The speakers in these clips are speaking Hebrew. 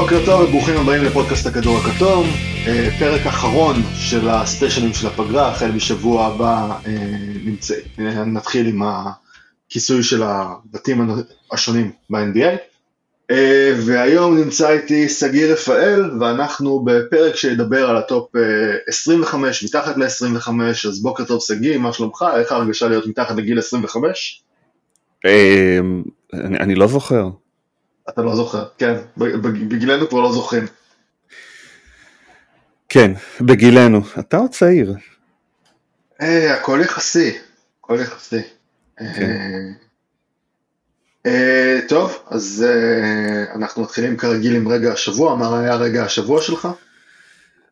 בוקר טוב וברוכים הבאים לפודקאסט הכדור הכתום, אה, פרק אחרון של הספיישלים של הפגרה, החל משבוע הבא אה, נמצא, אה, נתחיל עם הכיסוי של הבתים השונים ב-NBA. והיום נמצא איתי סגיר רפאל ואנחנו בפרק שידבר על ה-top 25, מתחת ל-25, אז בוקר טוב סגיר, מה שלומך? איך ההרגשה להיות מתחת לגיל 25? אני לא זוכר. אתה לא זוכר, כן, בגילנו כבר לא זוכרים. כן, בגילנו. אתה עוד צעיר. אה, הכל יחסי, הכל יחסי. כן. אה, אה, טוב, אז אנחנו מתחילים כרגיל עם רגע השבוע, מה היה רגע השבוע שלך?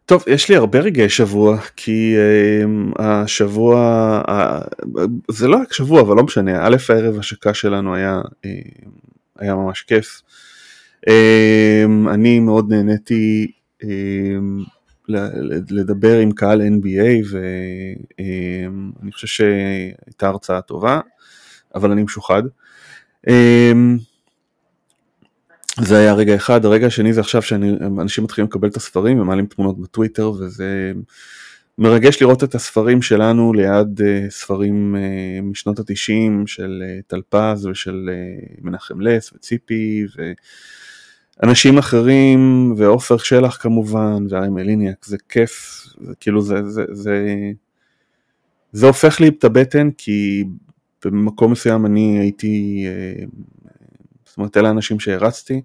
טוב, יש לי הרבה רגעי שבוע, כי uh, השבוע, uh, זה לא רק שבוע, אבל לא משנה, א' הערב השקה שלנו היה, uh, היה ממש כיף. Um, אני מאוד נהניתי um, לדבר עם קהל NBA ואני um, חושב שהייתה הרצאה טובה, אבל אני משוחד. זה היה רגע אחד, הרגע השני זה עכשיו שאנשים מתחילים לקבל את הספרים ומעלים תמונות בטוויטר וזה מרגש לראות את הספרים שלנו ליד uh, ספרים uh, משנות התשעים של uh, טלפז ושל מנחם לס וציפי ואנשים אחרים ועופר שלח כמובן ואריה מליניאק, זה כיף, זה כאילו זה, זה, זה, זה הופך לי את הבטן כי במקום מסוים אני הייתי זאת אומרת אלה האנשים שהרצתי,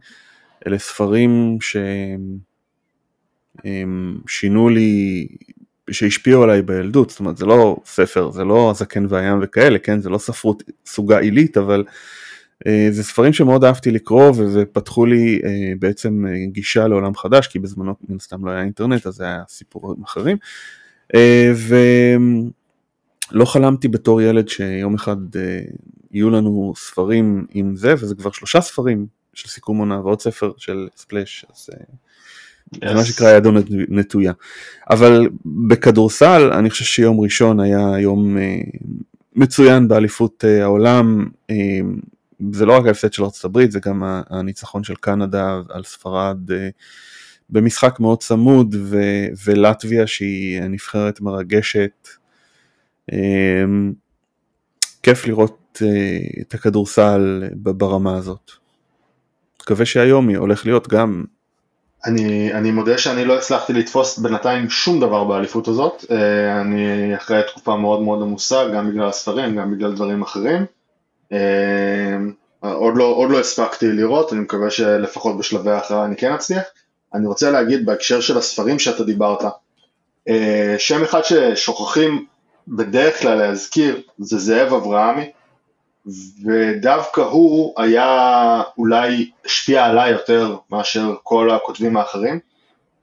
אלה ספרים שהם שינו לי, שהשפיעו עליי בילדות, זאת אומרת זה לא ספר, זה לא הזקן והים וכאלה, כן, זה לא ספרות סוגה עילית, אבל אה, זה ספרים שמאוד אהבתי לקרוא ופתחו לי אה, בעצם אה, גישה לעולם חדש, כי בזמנו מן סתם לא היה אינטרנט, אז זה היה סיפורים אחרים. ולא חלמתי בתור ילד שיום אחד יהיו לנו ספרים עם זה, וזה כבר שלושה ספרים של סיכום עונה ועוד ספר של ספלאש, אז yes. מה שנקרא ידו נטויה. אבל בכדורסל אני חושב שיום ראשון היה יום מצוין באליפות העולם, זה לא רק ההפסד של ארה"ב, זה גם הניצחון של קנדה על ספרד במשחק מאוד צמוד, ו- ולטביה שהיא נבחרת מרגשת. כיף לראות אה, את הכדורסל ברמה הזאת. מקווה שהיום היא הולך להיות גם... אני, אני מודה שאני לא הצלחתי לתפוס בינתיים שום דבר באליפות הזאת, אה, אני אחרי תקופה מאוד מאוד עמוסה, גם בגלל הספרים, גם בגלל דברים אחרים. אה, עוד לא, עוד לא הספקתי לראות, אני מקווה שלפחות בשלבי ההכרעה אני כן אצליח. אני רוצה להגיד בהקשר של הספרים שאתה דיברת, שם אחד ששוכחים בדרך כלל להזכיר זה זאב אברהמי, ודווקא הוא היה אולי השפיע עליי יותר מאשר כל הכותבים האחרים,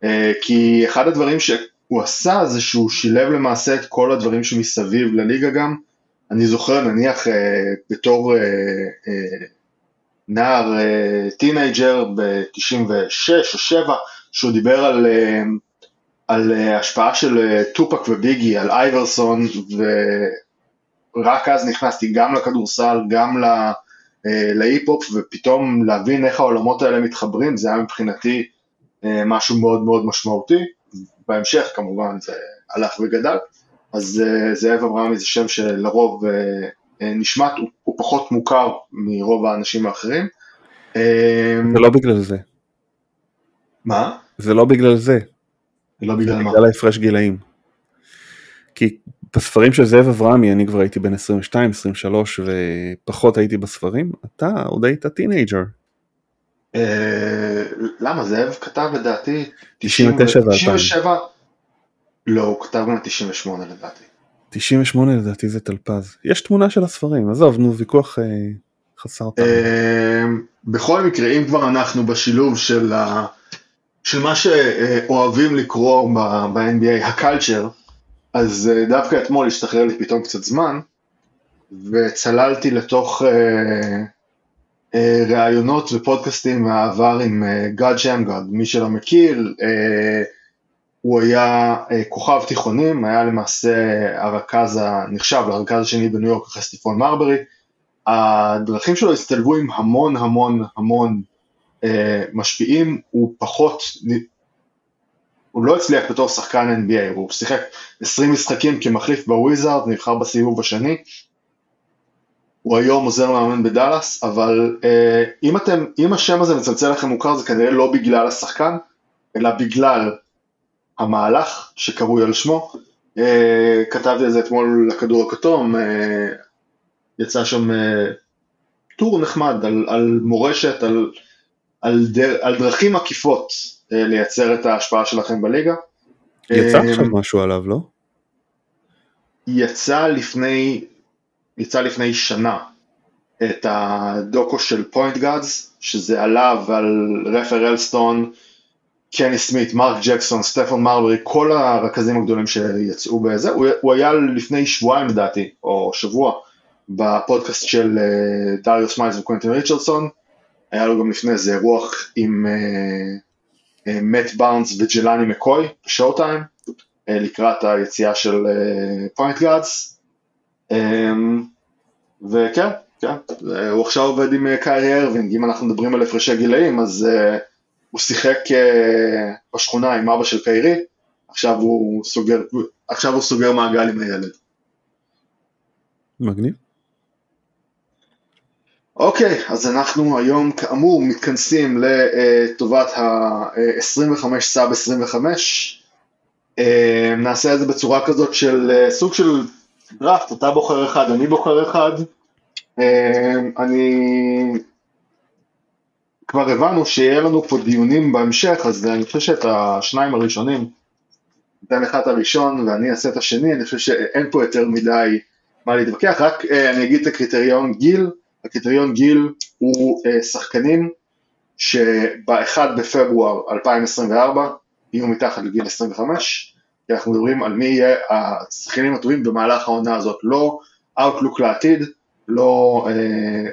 אה, כי אחד הדברים שהוא עשה זה שהוא שילב למעשה את כל הדברים שמסביב לליגה גם, אני זוכר נניח אה, בתור אה, נער teenager ב-96 או 7 שהוא דיבר על, על השפעה של טופק וביגי על אייברסון רק אז נכנסתי גם לכדורסל, גם אה, להיפ-הופ, ופתאום להבין איך העולמות האלה מתחברים, זה היה מבחינתי אה, משהו מאוד מאוד משמעותי. בהמשך כמובן זה הלך וגדל, אז אה, זאב אברהמי זה שם שלרוב נשמט, הוא, הוא פחות מוכר מרוב האנשים האחרים. זה לא בגלל זה. מה? זה לא בגלל זה. זה לא בגלל מה? בגלל ההפרש גילאים. כי בספרים של זאב אברהמי אני כבר הייתי בן 22, 23 ופחות הייתי בספרים, אתה עוד היית teenager. אה, למה זאב כתב לדעתי 99 ו 97, לא הוא כתב גם 98 לדעתי. 98 לדעתי זה טלפז, יש תמונה של הספרים, עזוב נו ויכוח אה, חסר טעם. אה, בכל מקרה אם כבר אנחנו בשילוב של, ה... של מה שאוהבים לקרוא ב-NBA, הקלצ'ר, אז אה, דווקא אתמול השתחרר לי פתאום קצת זמן, וצללתי לתוך אה, אה, ראיונות ופודקאסטים מהעבר עם אה, גאד שמגאד, מי שלא מכיר, אה, הוא היה אה, כוכב תיכונים, היה למעשה הרכז, הנחשב לרכז השני בניו יורק אחרי סטיפון מרברי, הדרכים שלו הסתלבו עם המון המון המון אה, משפיעים, הוא פחות, הוא לא הצליח בתור שחקן NBA, הוא שיחק 20 משחקים כמחליף בוויזארד, נבחר בסיבוב השני, הוא היום עוזר מאמן בדאלאס, אבל אה, אם אתם, אם השם הזה מצלצל לכם מוכר זה כנראה לא בגלל השחקן, אלא בגלל המהלך שקרוי על שמו. אה, כתבתי על זה אתמול לכדור הכתום, אה, יצא שם אה, טור נחמד על, על מורשת, על, על, דר, על דרכים עקיפות לייצר את ההשפעה שלכם בליגה. יצא אה, עכשיו משהו עליו, לא? יצא לפני, יצא לפני שנה את הדוקו של Point Gods, שזה עליו ועל רייפר אלסטון, קני סמית, מרק ג'קסון, סטפון מרברי, כל הרכזים הגדולים שיצאו בזה, הוא, הוא היה לפני שבועיים לדעתי, או שבוע, בפודקאסט של אה, דריוס מיילס וקווינטין ריצ'רדסון, היה לו גם לפני זה אירוח עם אה, אה, מאט בארנס וג'לני מקוי ב Showtime, אה, לקראת היציאה של פוינט uh, גאדס, um, וכן, כן, הוא עכשיו עובד עם קיירי ארווינג, אם אנחנו מדברים על הפרשי גילאים, אז הוא שיחק בשכונה עם אבא של קיירי, עכשיו הוא סוגר, עכשיו הוא סוגר מעגל עם הילד. מגניב. אוקיי, אז אנחנו היום כאמור מתכנסים לטובת ה-25 סאב 25. נעשה את זה בצורה כזאת של סוג של דראפט, אתה בוחר אחד, אני בוחר אחד. אני... כבר הבנו שיהיה לנו פה דיונים בהמשך, אז אני חושב שאת השניים הראשונים, לך את הראשון ואני אעשה את השני, אני חושב שאין פה יותר מדי מה להתווכח, רק אני אגיד את הקריטריון גיל. הקריטריון גיל הוא uh, שחקנים שב-1 בפברואר 2024 יהיו מתחת לגיל 25, כי אנחנו מדברים על מי יהיה השחקנים הטובים במהלך העונה הזאת, לא Outlook לעתיד, לא uh,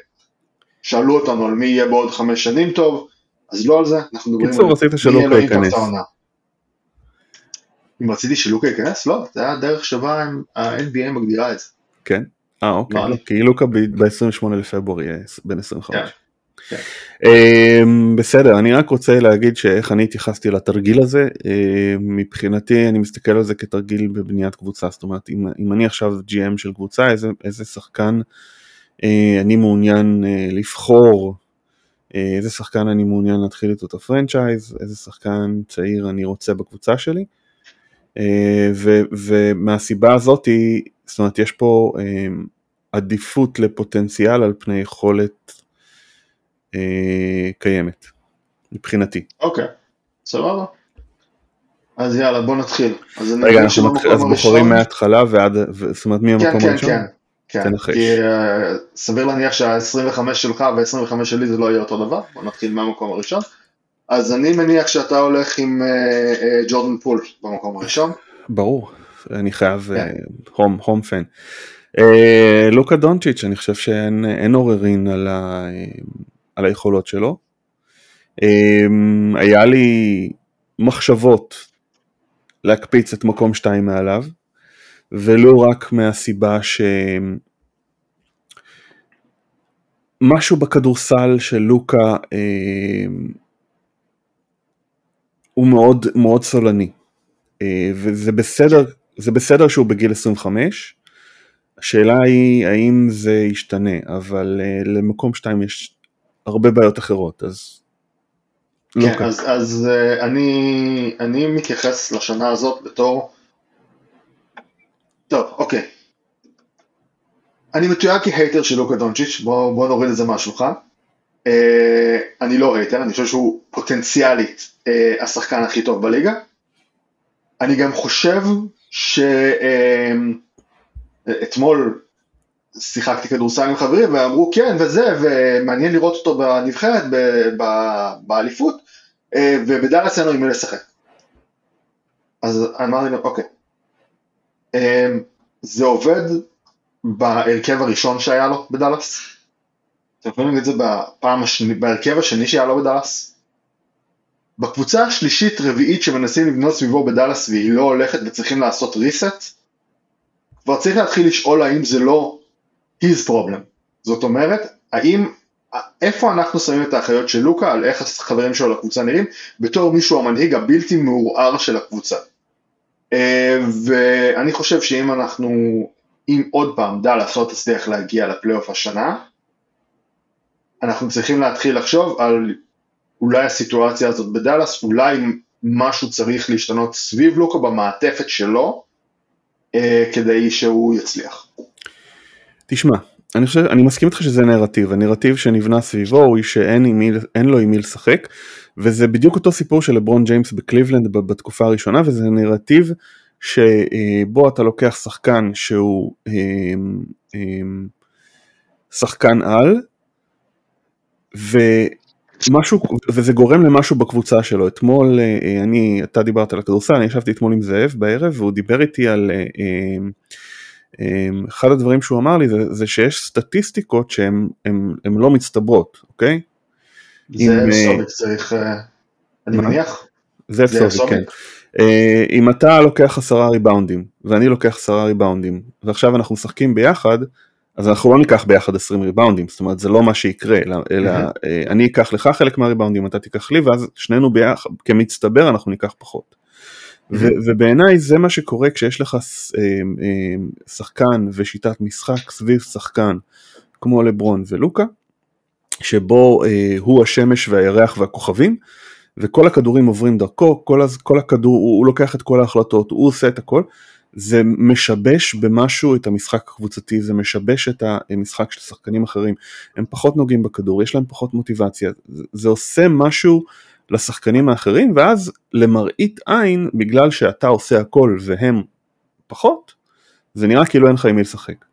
שאלו אותנו על מי יהיה בעוד חמש שנים טוב, אז לא על זה, אנחנו מדברים קיצור, רצית שלוקה ייכנס. אם רציתי שלוקה ייכנס? לא, זה היה הדרך שבה ה-NBA מגדירה את זה. כן? אה אוקיי, לא, כי לוקה ב-28 לפברואר יהיה בן 25. כן. אמ, בסדר, אני רק רוצה להגיד שאיך אני התייחסתי לתרגיל הזה, אמ, מבחינתי אני מסתכל על זה כתרגיל בבניית קבוצה, זאת אומרת אם, אם אני עכשיו GM של קבוצה, איזה, איזה שחקן אה, אני מעוניין אה, לבחור, אה, איזה שחקן אני מעוניין להתחיל איתו את הפרנצ'ייז, איזה שחקן צעיר אני רוצה בקבוצה שלי. ו, ומהסיבה הזאתי, זאת אומרת יש פה אמ, עדיפות לפוטנציאל על פני יכולת אה, קיימת, מבחינתי. אוקיי, סבבה. אז יאללה בוא נתחיל. אז רגע, אנחנו מתח... אז בוחרים מההתחלה ועד, זאת אומרת מי כן, המקום כן, הראשון? כן, כן, תנחש. כי uh, סביר להניח שה-25 שלך וה-25 שלי זה לא יהיה אותו דבר, בוא נתחיל מהמקום הראשון. אז אני מניח שאתה הולך עם uh, uh, ג'ורדן פול במקום הראשון. ברור, אני חייב כן. הום, הום פן. לוקה דונצ'יץ', אני חושב שאין אין עוררין על, ה, על היכולות שלו. אה, היה לי מחשבות להקפיץ את מקום שתיים מעליו, ולא רק מהסיבה שמשהו בכדורסל של לוקה אה, הוא מאוד מאוד סולני. אה, וזה בסדר, זה בסדר שהוא בגיל 25, השאלה היא האם זה ישתנה, אבל uh, למקום 2 יש הרבה בעיות אחרות, אז לא כן, אז, אז uh, אני, אני מתייחס לשנה הזאת בתור... טוב, אוקיי. אני מתויג כהייטר של לוקה דונצ'יץ', בוא, בוא נוריד את זה מהשולחן. Uh, אני לא הייטר, אני חושב שהוא פוטנציאלית uh, השחקן הכי טוב בליגה. אני גם חושב שאתמול שיחקתי כדורסל עם חברים ואמרו כן וזה ומעניין לראות אותו בנבחרת, באליפות ובדאלאס אין לו עם מי לשחק. אז אמרתי לו אוקיי, זה עובד בהרכב הראשון שהיה לו בדאלאס? אתם יכולים להגיד את זה בפעם השני, בהרכב השני שהיה לו בדאלאס? בקבוצה השלישית רביעית שמנסים לבנות סביבו בדאלאס והיא לא הולכת וצריכים לעשות reset, כבר צריך להתחיל לשאול האם זה לא his problem. זאת אומרת, האם איפה אנחנו שמים את האחריות של לוקה על איך החברים שלו לקבוצה נראים בתור מישהו המנהיג הבלתי מעורער של הקבוצה. אה, ואני חושב שאם אנחנו, אם עוד פעם דאלאס לא תצליח להגיע לפלייאוף השנה, אנחנו צריכים להתחיל לחשוב על אולי הסיטואציה הזאת בדאלאס, אולי משהו צריך להשתנות סביב לוקה במעטפת שלו, כדי שהוא יצליח. תשמע, אני חושב, אני מסכים איתך שזה נרטיב, הנרטיב שנבנה סביבו הוא שאין לו עם מי לשחק, וזה בדיוק אותו סיפור של לברון ג'יימס בקליבלנד בתקופה הראשונה, וזה נרטיב שבו אתה לוקח שחקן שהוא אה, אה, שחקן על, ומשהו, וזה גורם למשהו בקבוצה שלו. אתמול, אה, אני, אתה דיברת על הכדורסל, אני ישבתי אתמול עם זאב בערב, והוא דיבר איתי על... אחד הדברים שהוא אמר לי זה, זה שיש סטטיסטיקות שהן לא מצטברות, אוקיי? זה סוביק צריך, אני מניח. זה סוביק, כן. אה, אם אתה לוקח עשרה ריבאונדים ואני לוקח עשרה ריבאונדים ועכשיו אנחנו משחקים ביחד אז אנחנו לא ניקח ביחד 20 ריבאונדים זאת אומרת זה לא מה שיקרה אלא, אלא אה, אני אקח לך חלק מהריבאונדים אתה תיקח לי ואז שנינו ביחד כמצטבר אנחנו ניקח פחות. ובעיניי זה מה שקורה כשיש לך אה, שחקן ושיטת משחק סביב שחקן כמו לברון ולוקה שבו הוא השמש והירח והכוכבים וכל הכדורים עוברים דרכו, כל, כל הכדור, הוא, הוא לוקח את כל ההחלטות, הוא עושה את הכל, זה משבש במשהו את המשחק הקבוצתי, זה משבש את המשחק של שחקנים אחרים, הם פחות נוגעים בכדור, יש להם פחות מוטיבציה, זה, זה עושה משהו לשחקנים האחרים, ואז למראית עין, בגלל שאתה עושה הכל והם פחות, זה נראה כאילו אין לך עם מי לשחק.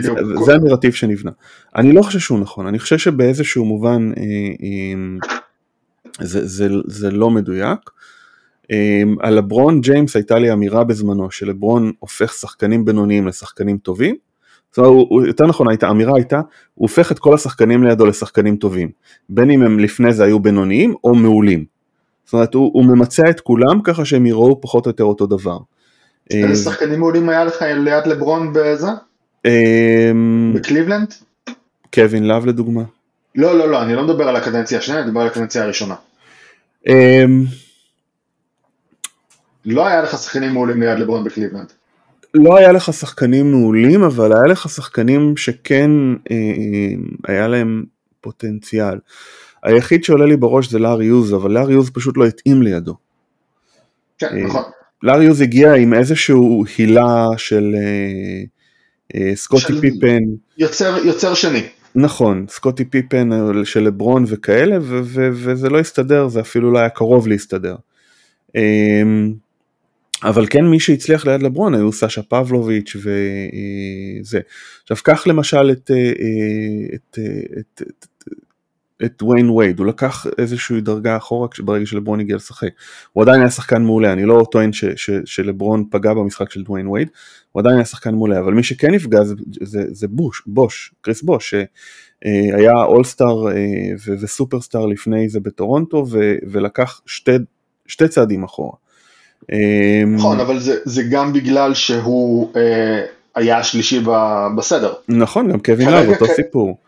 זה, זה הנרטיב שנבנה. אני לא חושב שהוא נכון, אני חושב שבאיזשהו מובן אה, אה, זה, זה, זה לא מדויק. Um, על לברון ג'יימס הייתה לי אמירה בזמנו שלברון הופך שחקנים בינוניים לשחקנים טובים. זאת אומרת, הוא, יותר נכון, הייתה, האמירה הייתה, הוא הופך את כל השחקנים לידו לשחקנים טובים. בין אם הם לפני זה היו בינוניים או מעולים. זאת אומרת, הוא, הוא ממצע את כולם ככה שהם יראו פחות או יותר אותו דבר. איזה אה, שחקנים מעולים היה לך ליד לברון בזה? אמ, בקליבלנד? קווין לאב לדוגמה. לא, לא, לא, אני לא מדבר על הקדנציה השנייה, אני מדבר על הקדנציה הראשונה. לא היה לך שחקנים מעולים ליד לברון בקליבלנד. לא היה לך שחקנים מעולים, אבל היה לך שחקנים שכן אה, אה, היה להם פוטנציאל. היחיד שעולה לי בראש זה לארי יוז, אבל לארי יוז פשוט לא התאים לידו. כן, אה, נכון. לארי יוז הגיע עם איזשהו הילה של סקוטי של... פיפן. יוצר, יוצר שני. נכון, סקוטי פיפן של לברון וכאלה, ו- ו- וזה לא הסתדר, זה אפילו לא היה קרוב להסתדר. אמ, אבל כן מי שהצליח ליד לברון היו סאשה פבלוביץ' וזה. עכשיו קח למשל את, אה, אה, את, את, את, את ויין וייד, הוא לקח איזושהי דרגה אחורה ברגע שלברון הגיע לשחק. הוא עדיין היה שחקן מעולה, אני לא טוען ש, ש, שלברון פגע במשחק של דוויין וייד, הוא עדיין היה שחקן מעולה, אבל מי שכן נפגע זה, זה, זה בוש, בוש, קריס בוש, שהיה אולסטאר אה, וסופרסטאר לפני זה בטורונטו, ו, ולקח שתי, שתי צעדים אחורה. אה, נכון, אבל זה, זה גם בגלל שהוא אה, היה השלישי בסדר. נכון, גם קווין לאב, אותו כ... סיפור.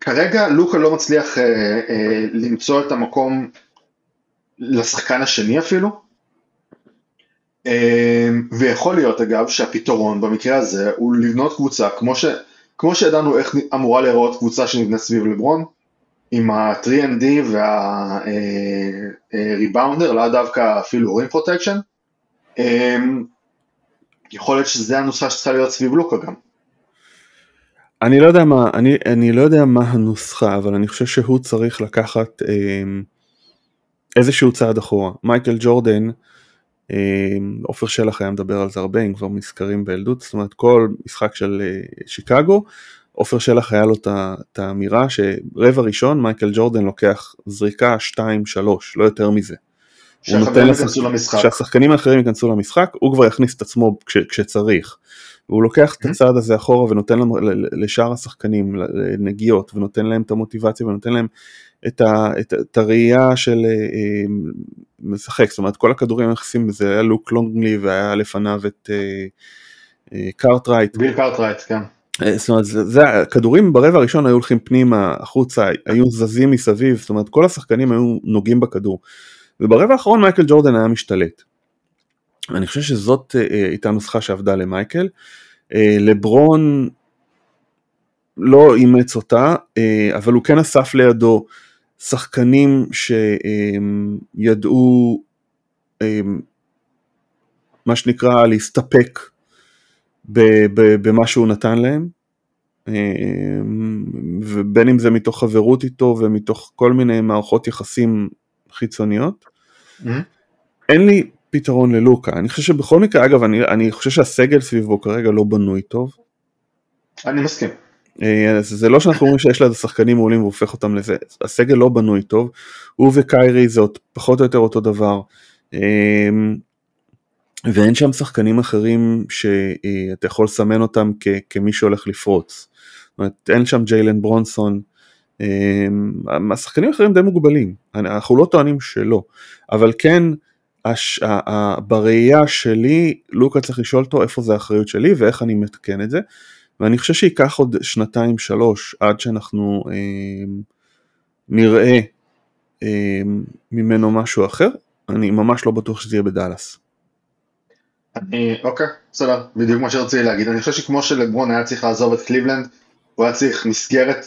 כרגע לוקה לא מצליח אה, אה, למצוא את המקום לשחקן השני אפילו, אה, ויכול להיות אגב שהפתרון במקרה הזה הוא לבנות קבוצה כמו, ש, כמו שידענו איך אמורה להיראות קבוצה שנבנית סביב לברון, עם ה-3 and D וה-rebounder, לא דווקא אפילו rim protection, יכול להיות שזה הנוסחה שצריכה להיות סביב לוקה גם. אני לא יודע מה, אני, אני לא יודע מה הנוסחה, אבל אני חושב שהוא צריך לקחת אה, איזשהו צעד אחורה. מייקל ג'ורדן, אה, עופר שלח היה מדבר על זה הרבה, אם כבר נזכרים בילדות, זאת אומרת כל משחק של אה, שיקגו, עופר שלח היה לו את האמירה שרבע ראשון מייקל ג'ורדן לוקח זריקה 2-3, לא יותר מזה. שהשחקנים האחרים ייכנסו למשחק, הוא כבר יכניס את עצמו כש, כשצריך. והוא לוקח את הצעד הזה אחורה ונותן לשאר השחקנים נגיעות ונותן להם את המוטיבציה ונותן להם את, ה, את, את הראייה של אה, אה, משחק, זאת אומרת כל הכדורים נכנסים, זה היה לוק לונגלי והיה לפניו את אה, קארטרייט. ביל קארטרייט, כן. אה, זאת אומרת, זה, הכדורים ברבע הראשון היו הולכים פנימה, החוצה, היו זזים מסביב, זאת אומרת, כל השחקנים היו נוגעים בכדור. וברבע האחרון מייקל ג'ורדן היה משתלט. אני חושב שזאת אה, הייתה נוסחה שעבדה למייקל. אה, לברון לא אימץ אותה, אבל הוא כן אסף לידו שחקנים שידעו מה שנקרא להסתפק במה שהוא נתן להם, ובין אם זה מתוך חברות איתו ומתוך כל מיני מערכות יחסים חיצוניות. Mm-hmm. אין לי פתרון ללוקה, אני חושב שבכל מקרה, אגב, אני, אני חושב שהסגל סביבו כרגע לא בנוי טוב. אני מסכים. אה, זה לא שאנחנו אומרים שיש לה שחקנים מעולים והופך אותם לזה, הסגל לא בנוי טוב, הוא וקיירי זה עוד פחות או יותר אותו דבר. ואין שם שחקנים אחרים שאתה יכול לסמן אותם כ- כמי שהולך לפרוץ. זאת אומרת, אין שם ג'יילן ברונסון, אמ, השחקנים האחרים די מוגבלים, אנחנו לא טוענים שלא, אבל כן הש, ה, ה, בראייה שלי לוקה צריך לשאול אותו איפה זה האחריות שלי ואיך אני מתקן את זה, ואני חושב שייקח עוד שנתיים שלוש עד שאנחנו אה, נראה אה, ממנו משהו אחר, אני ממש לא בטוח שזה יהיה בדאלאס. אני, אוקיי, בסדר, בדיוק מה שרציתי להגיד. אני חושב שכמו שלברון היה צריך לעזוב את קליבלנד, הוא היה צריך מסגרת.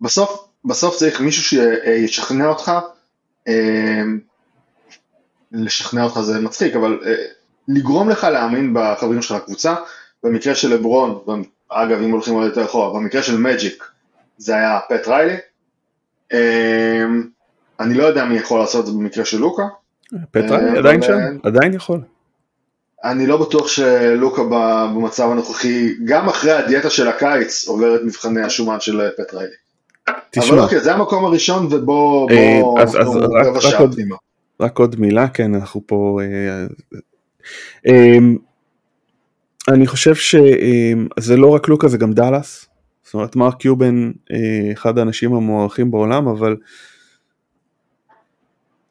בסוף, בסוף צריך מישהו שישכנע אותך, אה, לשכנע אותך זה מצחיק, אבל אה, לגרום לך להאמין בחברים של הקבוצה. במקרה של לברון, אגב אם הולכים עוד יותר אחורה, במקרה של מג'יק זה היה פט ריילי. אה, אני לא יודע מי יכול לעשות את זה במקרה של לוקה. פט ריילי עדיין שם, עדיין יכול. אני לא בטוח שלוקה במצב הנוכחי, גם אחרי הדיאטה של הקיץ, עובר את מבחני השומן של פטריילי. תשמע. אבל אוקיי, זה המקום הראשון ובוא... אה, אז, אז רק, רק, עוד, רק עוד מילה, כן, אנחנו פה... אה, אה, אני חושב שזה לא רק לוקה, זה גם דאלאס. זאת אומרת, מרק קיובן, אחד האנשים המוערכים בעולם, אבל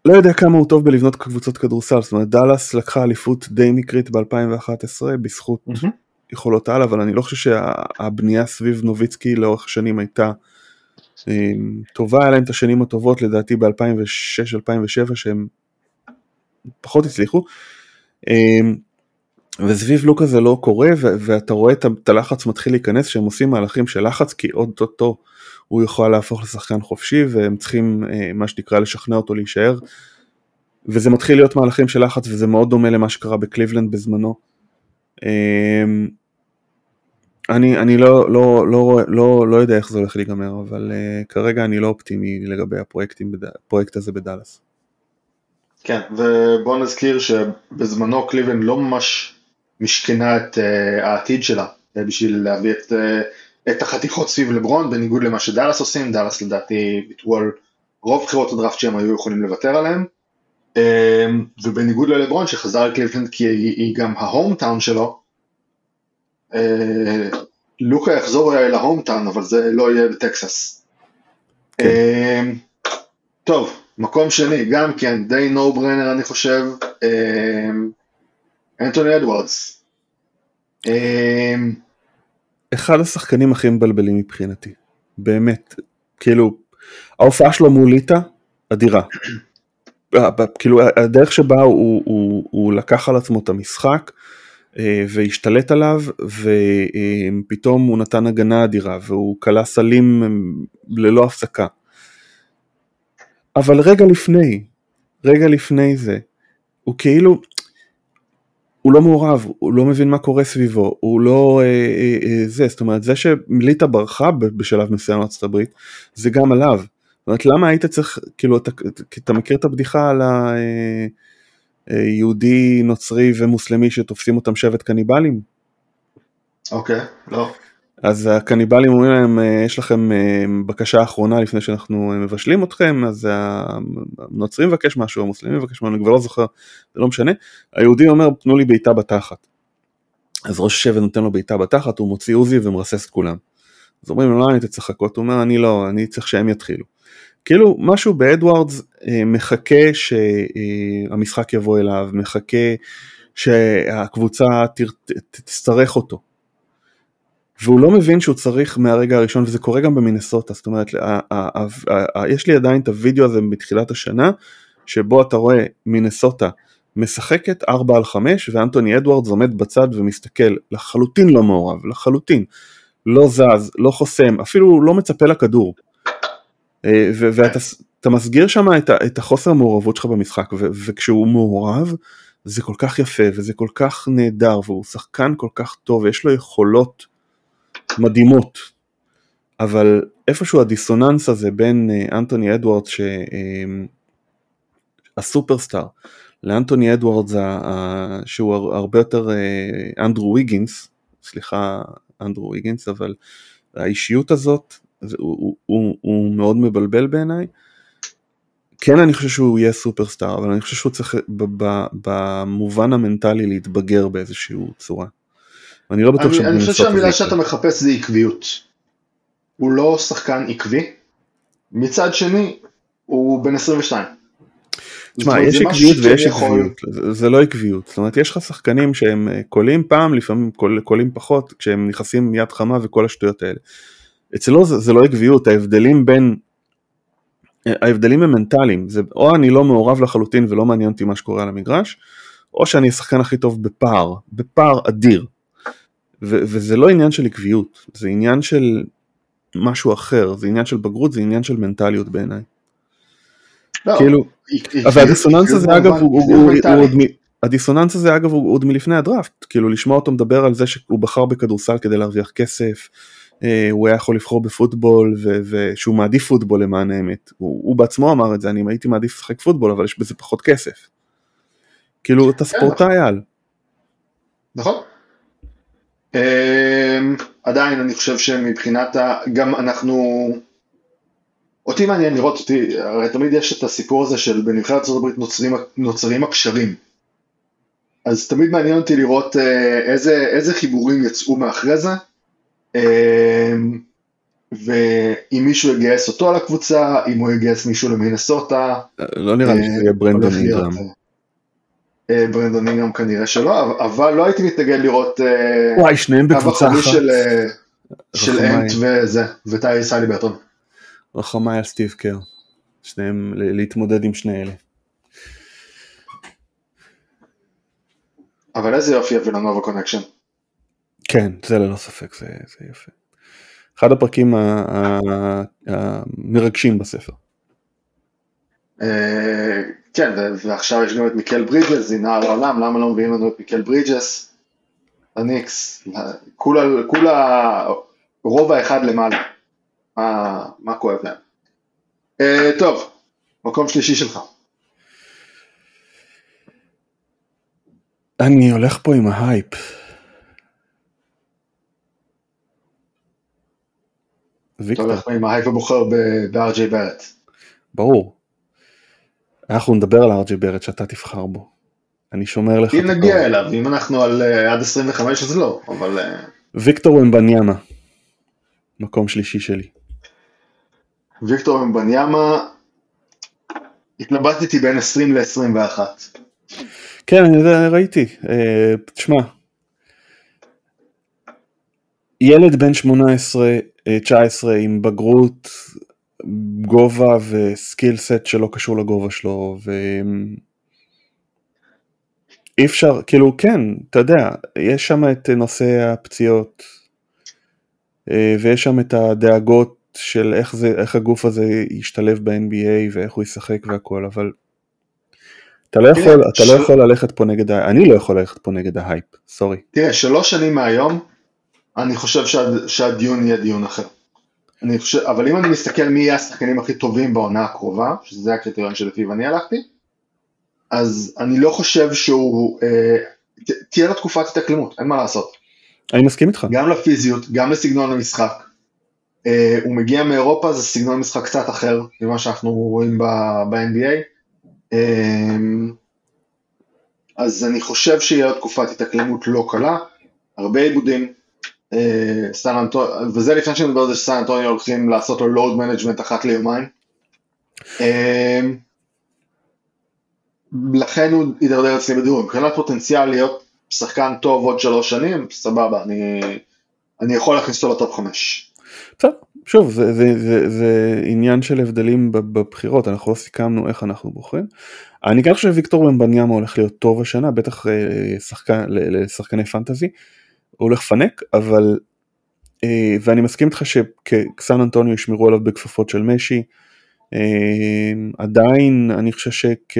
לא יודע כמה הוא טוב בלבנות קבוצות כדורסל, זאת אומרת דאלאס לקחה אליפות די מקרית ב-2011 בזכות mm-hmm. יכולות על, אבל אני לא חושב שהבנייה סביב נוביצקי לאורך השנים הייתה um, טובה, היה להם את השנים הטובות לדעתי ב-2006-2007 שהם פחות הצליחו. Um, וסביב לוקה זה לא קורה ואתה רואה את הלחץ מתחיל להיכנס שהם עושים מהלכים של לחץ כי עוד טוטו הוא יכול להפוך לשחקן חופשי והם צריכים אה, מה שנקרא לשכנע אותו להישאר וזה מתחיל להיות מהלכים של לחץ וזה מאוד דומה למה שקרה בקליבלנד בזמנו. אמ, אני, אני לא, לא, לא, לא, לא יודע איך זה הולך להיגמר, אבל uh, כרגע אני לא אופטימי לגבי הפרויקט הזה בדאלאס. כן, ובוא נזכיר שבזמנו קליבלנד לא ממש משכנה את אה, העתיד שלה בשביל להביא את את החתיכות סביב לברון, בניגוד למה שדאלאס עושים, דאלאס לדעתי ויתרו על רוב בחירות הדראפט שהם היו יכולים לוותר עליהם, אמ, ובניגוד ללברון שחזר לקליבלנד כי היא, היא גם ה hometown שלו, אה, לוקה יחזור אל ה hometown אבל זה לא יהיה בטקסס. כן. אמ, טוב, מקום שני, גם כן, די נו ברנר אני חושב, אמ, אנטוני אדוארדס. אחד השחקנים הכי מבלבלים מבחינתי, באמת, כאילו, ההופעה שלו מול ליטא, אדירה. כאילו הדרך שבה הוא, הוא, הוא לקח על עצמו את המשחק אה, והשתלט עליו ופתאום הוא נתן הגנה אדירה והוא כלה סלים ללא הפסקה. אבל רגע לפני, רגע לפני זה, הוא כאילו, הוא לא מעורב, הוא לא מבין מה קורה סביבו, הוא לא אה, אה, אה, זה, זאת אומרת זה שליטא ברחה בשלב מסוים בארצות הברית, זה גם עליו. זאת אומרת למה היית צריך, כאילו אתה, אתה מכיר את הבדיחה על היהודי, אה, אה, נוצרי ומוסלמי שתופסים אותם שבט קניבלים? אוקיי, okay, לא. אז הקניבלים אומרים להם, אה, יש לכם אה, בקשה אחרונה לפני שאנחנו אה, מבשלים אתכם, אז הנוצרי מבקש משהו, המוסלמי מבקש משהו, אני כבר לא זוכר, זה לא משנה. היהודי אומר, תנו לי בעיטה בתחת. אז ראש השבט נותן לו בעיטה בתחת, הוא מוציא עוזי ומרסס את כולם. אז אומרים לו, לא, אני צריך לחכות, הוא אומר, אני לא, אני צריך שהם יתחילו. כאילו, משהו באדוארדס מחכה שהמשחק יבוא אליו, מחכה שהקבוצה תצטרך אותו. והוא לא מבין שהוא צריך מהרגע הראשון, וזה קורה גם במינסוטה, זאת אומרת, יש לי עדיין את הוידאו הזה מתחילת השנה, שבו אתה רואה מינסוטה משחקת 4 על 5 ואנטוני אדוארדס עומד בצד ומסתכל, לחלוטין לא מעורב, לחלוטין, לא זז, לא חוסם, אפילו לא מצפה לכדור. אה, ואתה מסגיר שם את, את החוסר המעורבות שלך במשחק, וכשהוא מעורב זה כל כך יפה וזה כל כך נהדר והוא שחקן כל כך טוב ויש לו יכולות מדהימות, אבל איפשהו הדיסוננס הזה בין אה, אנטוני אדוארדס שהסופרסטאר לאנטוני אדוארדס שהוא הרבה יותר אה, אנדרו ויגינס, סליחה אנדרו ויגינס, אבל האישיות הזאת הוא, הוא, הוא מאוד מבלבל בעיניי. כן אני חושב שהוא יהיה סופרסטאר, אבל אני חושב שהוא צריך במובן המנטלי להתבגר באיזושהי צורה. אני לא בטוח אני חושב שהמילה שאתה מחפש זה עקביות. הוא לא שחקן עקבי. מצד שני, הוא בן 22. תשמע, יש עקביות ויש עקביות, זה, זה לא עקביות, זאת אומרת יש לך שחקנים שהם אה, קולים פעם, לפעמים קולים פחות, כשהם נכנסים מיד חמה וכל השטויות האלה. אצלו זה, זה לא עקביות, ההבדלים בין, אה, ההבדלים הם מנטליים, זה או אני לא מעורב לחלוטין ולא מעניין אותי מה שקורה על המגרש, או שאני השחקן הכי טוב בפער, בפער אדיר. ו- וזה לא עניין של עקביות, זה עניין של משהו אחר, זה עניין של בגרות, זה עניין של מנטליות בעיניי. לא, כאילו, אבל הדיסוננס הזה אגב הוא עוד הדיסוננס הזה אגב הוא עוד מלפני הדראפט, כאילו לשמוע אותו מדבר על זה שהוא בחר בכדורסל כדי להרוויח כסף, אה, הוא היה יכול לבחור בפוטבול ושהוא מעדיף פוטבול למען האמת, הוא, בעצמו אמר את זה, אני הייתי מעדיף לשחק פוטבול אבל יש בזה פחות כסף. כאילו אתה כן, ספורטאי. על. נכון. אמ, עדיין אני חושב שמבחינת גם אנחנו אותי מעניין לראות אותי, הרי תמיד יש את הסיפור הזה של בנבחרת הברית נוצרים, נוצרים הקשרים. אז תמיד מעניין אותי לראות אה, איזה, איזה חיבורים יצאו מאחרי זה, אה, ואם מישהו יגייס אותו לקבוצה, אם הוא יגייס מישהו למינסוטה. לא נראה לי שזה יהיה ברנדון אינגרם. אה, ברנדון אינגרם כנראה שלא, אבל לא הייתי מתנגד לראות וואי, שניהם בקבוצה אחת. של, של אנט וזה, וטיירי סיילי ברטון. רחמי על סטיב קר, שניהם, להתמודד עם שני אלה. אבל איזה יופי הווילנובה connection. כן, זה ללא ספק, זה, זה יפה. אחד הפרקים המרגשים בספר. כן, ועכשיו יש גם את מיקל ברידג'ס, זה נער העולם, למה לא מביאים לנו את מיקל ברידג'ס? הניקס, כולה, כולה רובע אחד למעלה. מה, מה כואב להם. אה, טוב, מקום שלישי שלך. אני הולך פה עם ההייפ. אתה הולך פה עם ההייפ ובוחר בארג'י ברט. ברור. אנחנו נדבר על אר ג'יי בארט שאתה תבחר בו. אני שומר לך. אם נגיע אליו, אם אנחנו על אה, עד 25 אז לא, אבל... אה... ויקטור ומבניאמה. מקום שלישי שלי. ויקטור וומבניאמה, התלבטתי בין 20 ל-21. כן, אני יודע, ראיתי. אה, תשמע, ילד בן 18, 19 אה, עם בגרות, גובה וסקיל סט שלא קשור לגובה שלו, ואי אפשר, כאילו כן, אתה יודע, יש שם את נושא הפציעות, אה, ויש שם את הדאגות של איך, זה, איך הגוף הזה ישתלב ב-NBA ואיך הוא ישחק והכל, אבל אתה לא, יכול, אתה לא יכול ללכת פה נגד, אני לא יכול ללכת פה נגד ההייפ, סורי. תראה, שלוש שנים מהיום, אני חושב שה, שהדיון יהיה דיון אחר. אני חושב, אבל אם אני מסתכל מי יהיה השחקנים הכי טובים בעונה הקרובה, שזה הקריטריון שלפיו אני הלכתי, אז אני לא חושב שהוא, אה, תהיה לו תקופת התאקלמות, אין מה לעשות. אני מסכים איתך. גם לפיזיות, גם לסגנון המשחק. Uh, הוא מגיע מאירופה, זה סגנון משחק קצת אחר ממה שאנחנו רואים ב-NBA. אמ, אז אני חושב שיהיה עוד תקופת התאקלמות לא קלה, הרבה איבודים, וזה לפני שאני מדבר על זה שסן אנטוניו הולכים לעשות לו load management אחת ליומיים. אה, לכן הוא יידרדר אצלי בדירוג, מבחינת פוטנציאל להיות שחקן טוב עוד שלוש שנים, סבבה, אני... אני יכול להכניס אותו ל top 5. בסדר, שוב, זה, זה, זה, זה עניין של הבדלים בבחירות, אנחנו לא סיכמנו איך אנחנו בוחרים. אני כן חושב שוויקטור במבניאמה הולך להיות טוב השנה, בטח אה, לשחקני פנטזי, הולך לפנק, אבל, אה, ואני מסכים איתך שסן אנטוניו ישמרו עליו בכפפות של משי, אה, עדיין אני חושב שכ...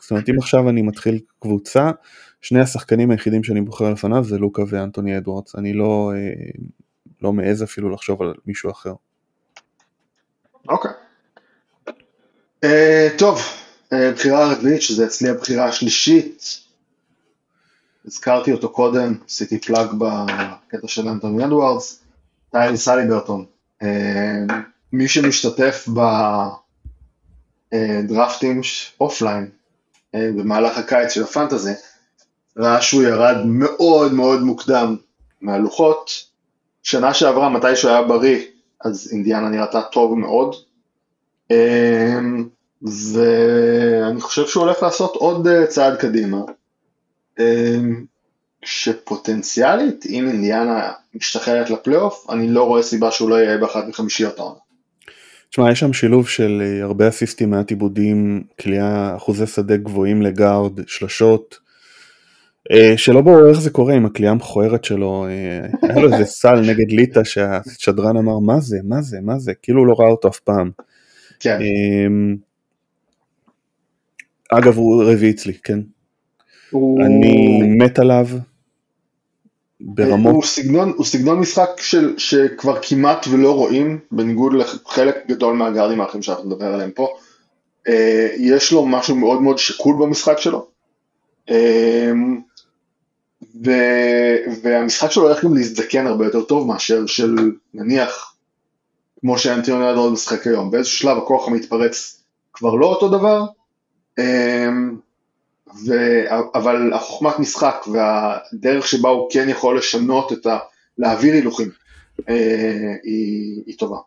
זאת אומרת אם עכשיו אני מתחיל קבוצה, שני השחקנים היחידים שאני בוחר לפניו זה לוקה ואנטוני אדוארדס, אני לא, לא מעז אפילו לחשוב על מישהו אחר. אוקיי. Okay. אה, טוב, אה, בחירה רביעית, שזה אצלי הבחירה השלישית. הזכרתי אותו קודם, עשיתי plug בקטע של אנטוני אדוארדס, טייריס הליברטון. אה, מי שמשתתף בדרפטים offline אה, במהלך הקיץ של הפנטזי, ראה שהוא ירד מאוד מאוד מוקדם מהלוחות, שנה שעברה, מתי שהוא היה בריא, אז אינדיאנה נראתה טוב מאוד. ואני חושב שהוא הולך לעשות עוד אה, צעד קדימה. אמ, שפוטנציאלית, אם אינדיאנה משתחררת לפלייאוף, אני לא רואה סיבה שהוא לא יהיה באחת מחמישיות העונה. תשמע, יש שם שילוב של אה, הרבה אסיסטים, מעט עיבודים, כליאה, אחוזי שדה גבוהים לגארד, שלשות, אה, שלא ברור איך זה קורה עם הכלייה המכוערת שלו, אה, היה לו איזה סל נגד ליטא שהשדרן אמר מה זה, מה זה, מה זה, כאילו הוא לא ראה אותו אף פעם. כן. אמ, אגב הוא רביעי אצלי, כן. הוא... אני מת עליו. ברמות. הוא סגנון, הוא סגנון משחק של, שכבר כמעט ולא רואים, בניגוד לחלק גדול מהגארדים האחרים שאנחנו נדבר עליהם פה. אה, יש לו משהו מאוד מאוד שקול במשחק שלו. אמ, ו, והמשחק שלו הולך גם להזדקן הרבה יותר טוב מאשר של נניח כמו שאנטיוני אדרוד משחק היום, באיזשהו שלב הכוח המתפרץ כבר לא אותו דבר, אמ, ו, אבל החוכמת משחק והדרך שבה הוא כן יכול לשנות את ה... להעביר הילוכים אה, היא, היא טובה.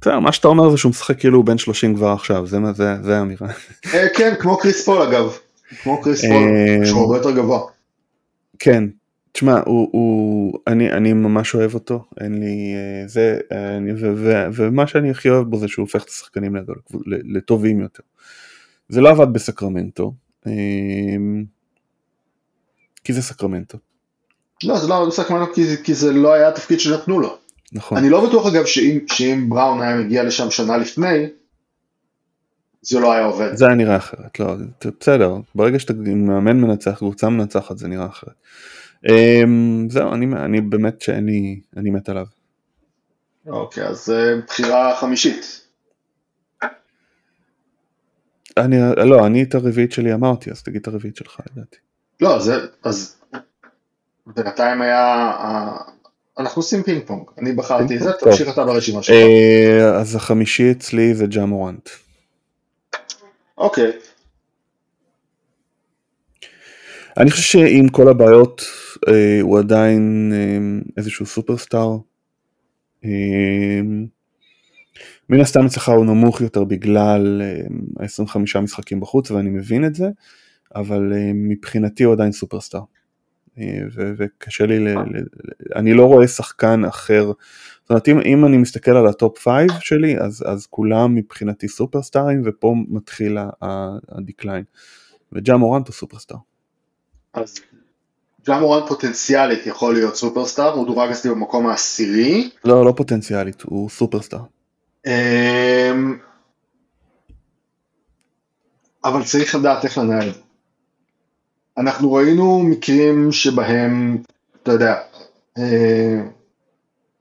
בסדר, מה שאתה אומר זה שהוא משחק כאילו הוא בן 30 כבר עכשיו, זה, זה, זה האמירה. אה, כן, כמו קריס פול אגב, כמו קריס פול, אה, שהוא הרבה יותר גבוה. כן, תשמע, הוא, הוא, אני, אני ממש אוהב אותו, אין לי אה, זה, אני, ו, ו, ומה שאני הכי אוהב בו זה שהוא הופך את השחקנים לטובים יותר. זה לא עבד בסקרמנטו, כי זה סקרמנטו. לא, זה לא עבד בסקרמנטו כי, כי זה לא היה התפקיד שנתנו לו. נכון. אני לא בטוח אגב שאם, שאם בראון היה מגיע לשם שנה לפני, זה לא היה עובד. זה היה נראה אחרת, לא, בסדר, ברגע שאתה מאמן מנצח, קבוצה מנצחת זה נראה אחרת. Um, זהו, אני, אני באמת שאני אני מת עליו. אוקיי, אז uh, בחירה חמישית. אני, לא, אני את הרביעית שלי אמרתי, אז תגיד את הרביעית שלך לדעתי. לא, זה, אז בינתיים היה, אנחנו עושים פינג פונג, אני בחרתי את זה, תמשיך אתה ברשימה שלך. אה, אז החמישי אצלי זה ג'ה מורנט. אוקיי. אני חושב שעם כל הבעיות אה, הוא עדיין אה, איזשהו סופרסטאר. אה, מן הסתם אצלך הוא נמוך יותר בגלל אה, ה-25 משחקים בחוץ ואני מבין את זה, אבל אה, מבחינתי הוא עדיין סופרסטאר. אה, וקשה לי, ל, ל, אני לא רואה שחקן אחר, זאת אומרת אם, אם אני מסתכל על ה top 5 שלי אז, אז כולם מבחינתי סופרסטארים ופה מתחיל ה decline, וג'ה מורנט הוא סופרסטאר. אז ג'ה מורנט פוטנציאלית יכול להיות סופרסטאר, הוא דורג אצלי במקום העשירי. לא, לא פוטנציאלית, הוא סופרסטאר. אמ, אבל צריך לדעת איך לנהל את זה. אנחנו ראינו מקרים שבהם, אתה יודע, אה,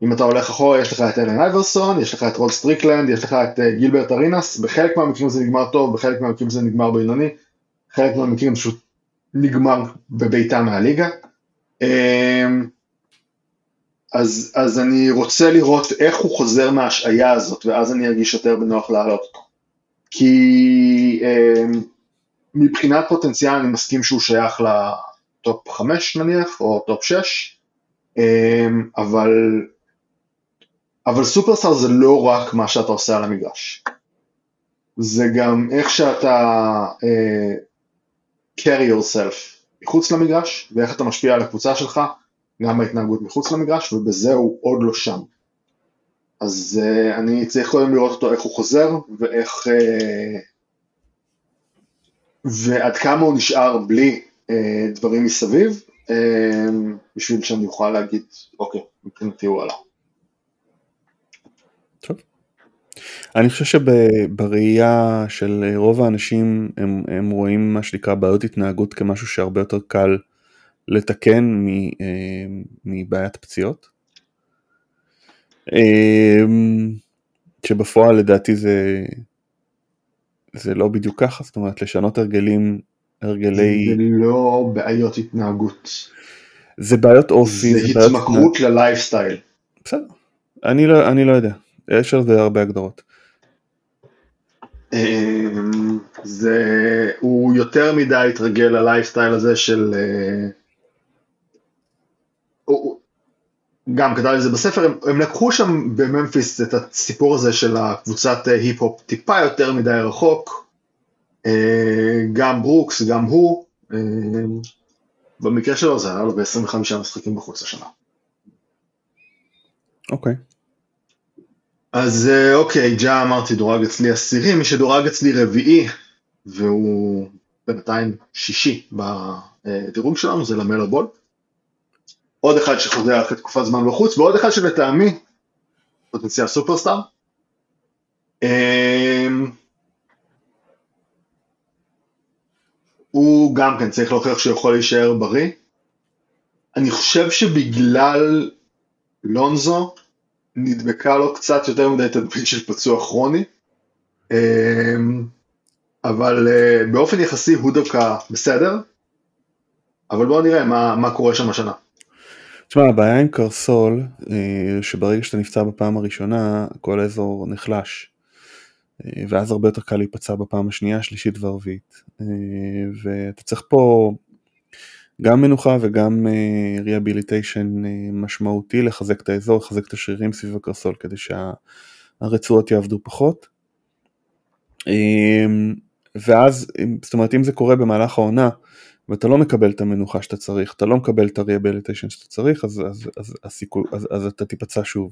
אם אתה הולך אחורה, יש לך את אלן אייברסון, יש לך את רוד סטריקלנד, יש לך את אה, גילברט ארינאס, בחלק מהמקרים זה נגמר טוב, בחלק מהמקרים זה נגמר בינוני, חלק מהמקרים פשוט נגמר בבעיטה מהליגה. אה, אז, אז אני רוצה לראות איך הוא חוזר מההשעיה הזאת, ואז אני ארגיש יותר בנוח להעלות אותו. כי מבחינת פוטנציאל אני מסכים שהוא שייך לטופ 5 נניח, או טופ 6, אמ, אבל, אבל סופרסטאר זה לא רק מה שאתה עושה על המגרש, זה גם איך שאתה uh, carry yourself מחוץ למגרש, ואיך אתה משפיע על הקבוצה שלך, גם בהתנהגות מחוץ למגרש, ובזה הוא עוד לא שם. אז uh, אני צריך קודם לראות אותו איך הוא חוזר, ואיך... Uh, ועד כמה הוא נשאר בלי uh, דברים מסביב, uh, בשביל שאני אוכל להגיד, אוקיי, מבחינתי הוא עלה. אני חושב שבראייה של רוב האנשים הם, הם רואים מה שנקרא בעיות התנהגות כמשהו שהרבה יותר קל לתקן מבעיית פציעות. אמ, שבפועל לדעתי זה, זה לא בדיוק ככה, זאת אומרת לשנות הרגלים, הרגלי... זה לא בעיות התנהגות. זה בעיות אופי. זה, זה התמכרות התנה... ללייפסטייל. בסדר, אני לא, אני לא יודע, יש על זה הרבה הגדרות. אמ, זה, הוא יותר מדי התרגל ללייפסטייל הזה של... אה, גם כתב את זה בספר, הם, הם לקחו שם בממפיס את הסיפור הזה של הקבוצת אה, היפ-הופ טיפה יותר מדי רחוק, אה, גם ברוקס, גם הוא, במקרה שלו זה היה לו ב-25 משחקים בחוץ השנה. אוקיי. Okay. אז אה, אוקיי, ג'ה אמרתי דורג אצלי עשירי, מי שדורג אצלי רביעי, והוא בינתיים שישי בדירוג שלנו, זה למלו בול. עוד אחד שחוזר אחרי תקופת זמן בחוץ, ועוד אחד שלטעמי פוטנציאל סופרסטאר. אמ, הוא גם כן צריך להוכיח שהוא יכול להישאר בריא. אני חושב שבגלל לונזו, נדבקה לו קצת יותר מדי תדמית של פצוע כרוני, אמ, אבל אה, באופן יחסי הוא דווקא בסדר, אבל בואו נראה מה, מה קורה שם השנה. תשמע, הבעיה עם קרסול, אה, שברגע שאתה נפצע בפעם הראשונה, כל האזור נחלש. אה, ואז הרבה יותר קל להיפצע בפעם השנייה, שלישית והרביעית. ואתה צריך פה גם מנוחה וגם rehabilitation משמעותי לחזק את האזור, לחזק את השרירים סביב הקרסול כדי שהרצועות יעבדו פחות. ואז, זאת אומרת אם זה קורה במהלך העונה ואתה לא מקבל את המנוחה שאתה צריך, אתה לא מקבל את הריאביליטיישן שאתה צריך, אז, אז, אז, אז, אז, אז אתה תיפצע שוב.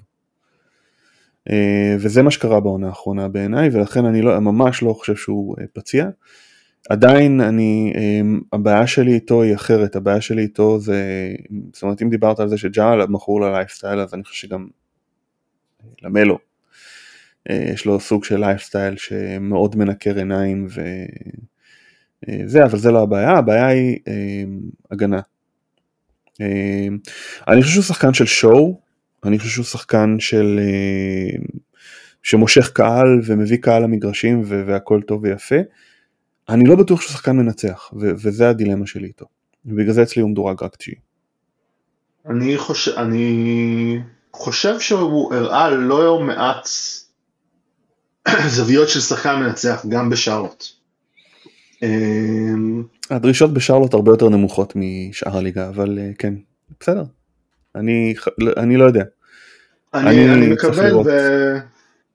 Uh, וזה מה שקרה בעונה האחרונה בעיניי, ולכן אני לא, ממש לא חושב שהוא uh, פציע. עדיין אני, אמ, הבעיה שלי איתו היא אחרת, הבעיה שלי איתו זה, זאת אומרת אם דיברת על זה שג'אל מכור ללייפסטייל אז אני חושב שגם למלו אה, יש לו סוג של לייפסטייל שמאוד מנקר עיניים וזה, אה, אבל זה לא הבעיה, הבעיה היא אמ, הגנה. אמ, אני חושב שהוא שחקן של שואו, אני חושב שהוא שחקן של... שמושך קהל ומביא קהל למגרשים והכל טוב ויפה. אני לא בטוח שהוא שחקן מנצח, וזה הדילמה שלי איתו. ובגלל זה אצלי הוא מדורג רק תשיעי. אני חושב, אני חושב שהוא הראה לא מעט זוויות של שחקן מנצח גם בשרלוט. אמ, הדרישות בשרלוט הרבה יותר נמוכות משאר הליגה, אבל אה, כן, בסדר. אני, אני לא יודע. אני, אני, אני מקבל ו...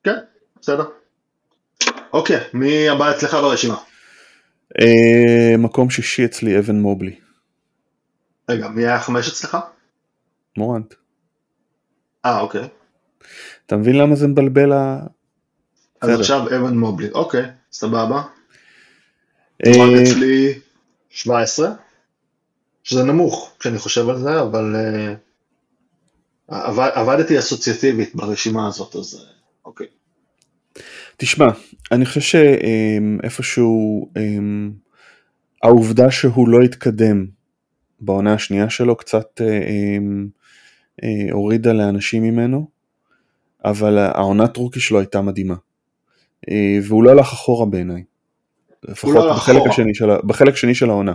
כן, בסדר. אוקיי, מי הבא אצלך ברשימה? Uh, מקום שישי אצלי אבן מובלי. רגע, מי היה חמש אצלך? מורנט. אה, אוקיי. אתה מבין למה זה מבלבל ה... אז. עכשיו אבן מובלי, אוקיי, סבבה. מורנט אצלי 17, שזה נמוך כשאני חושב על זה, אבל uh, עבד, עבדתי אסוציאטיבית ברשימה הזאת, אז אוקיי. תשמע, אני חושב שאיפשהו העובדה שהוא לא התקדם בעונה השנייה שלו קצת אה, הורידה לאנשים ממנו, אבל העונת רוקי שלו הייתה מדהימה. אה, והוא לא הלך אחורה בעיניי. לפחות לא בחלק, השני של, בחלק השני של העונה.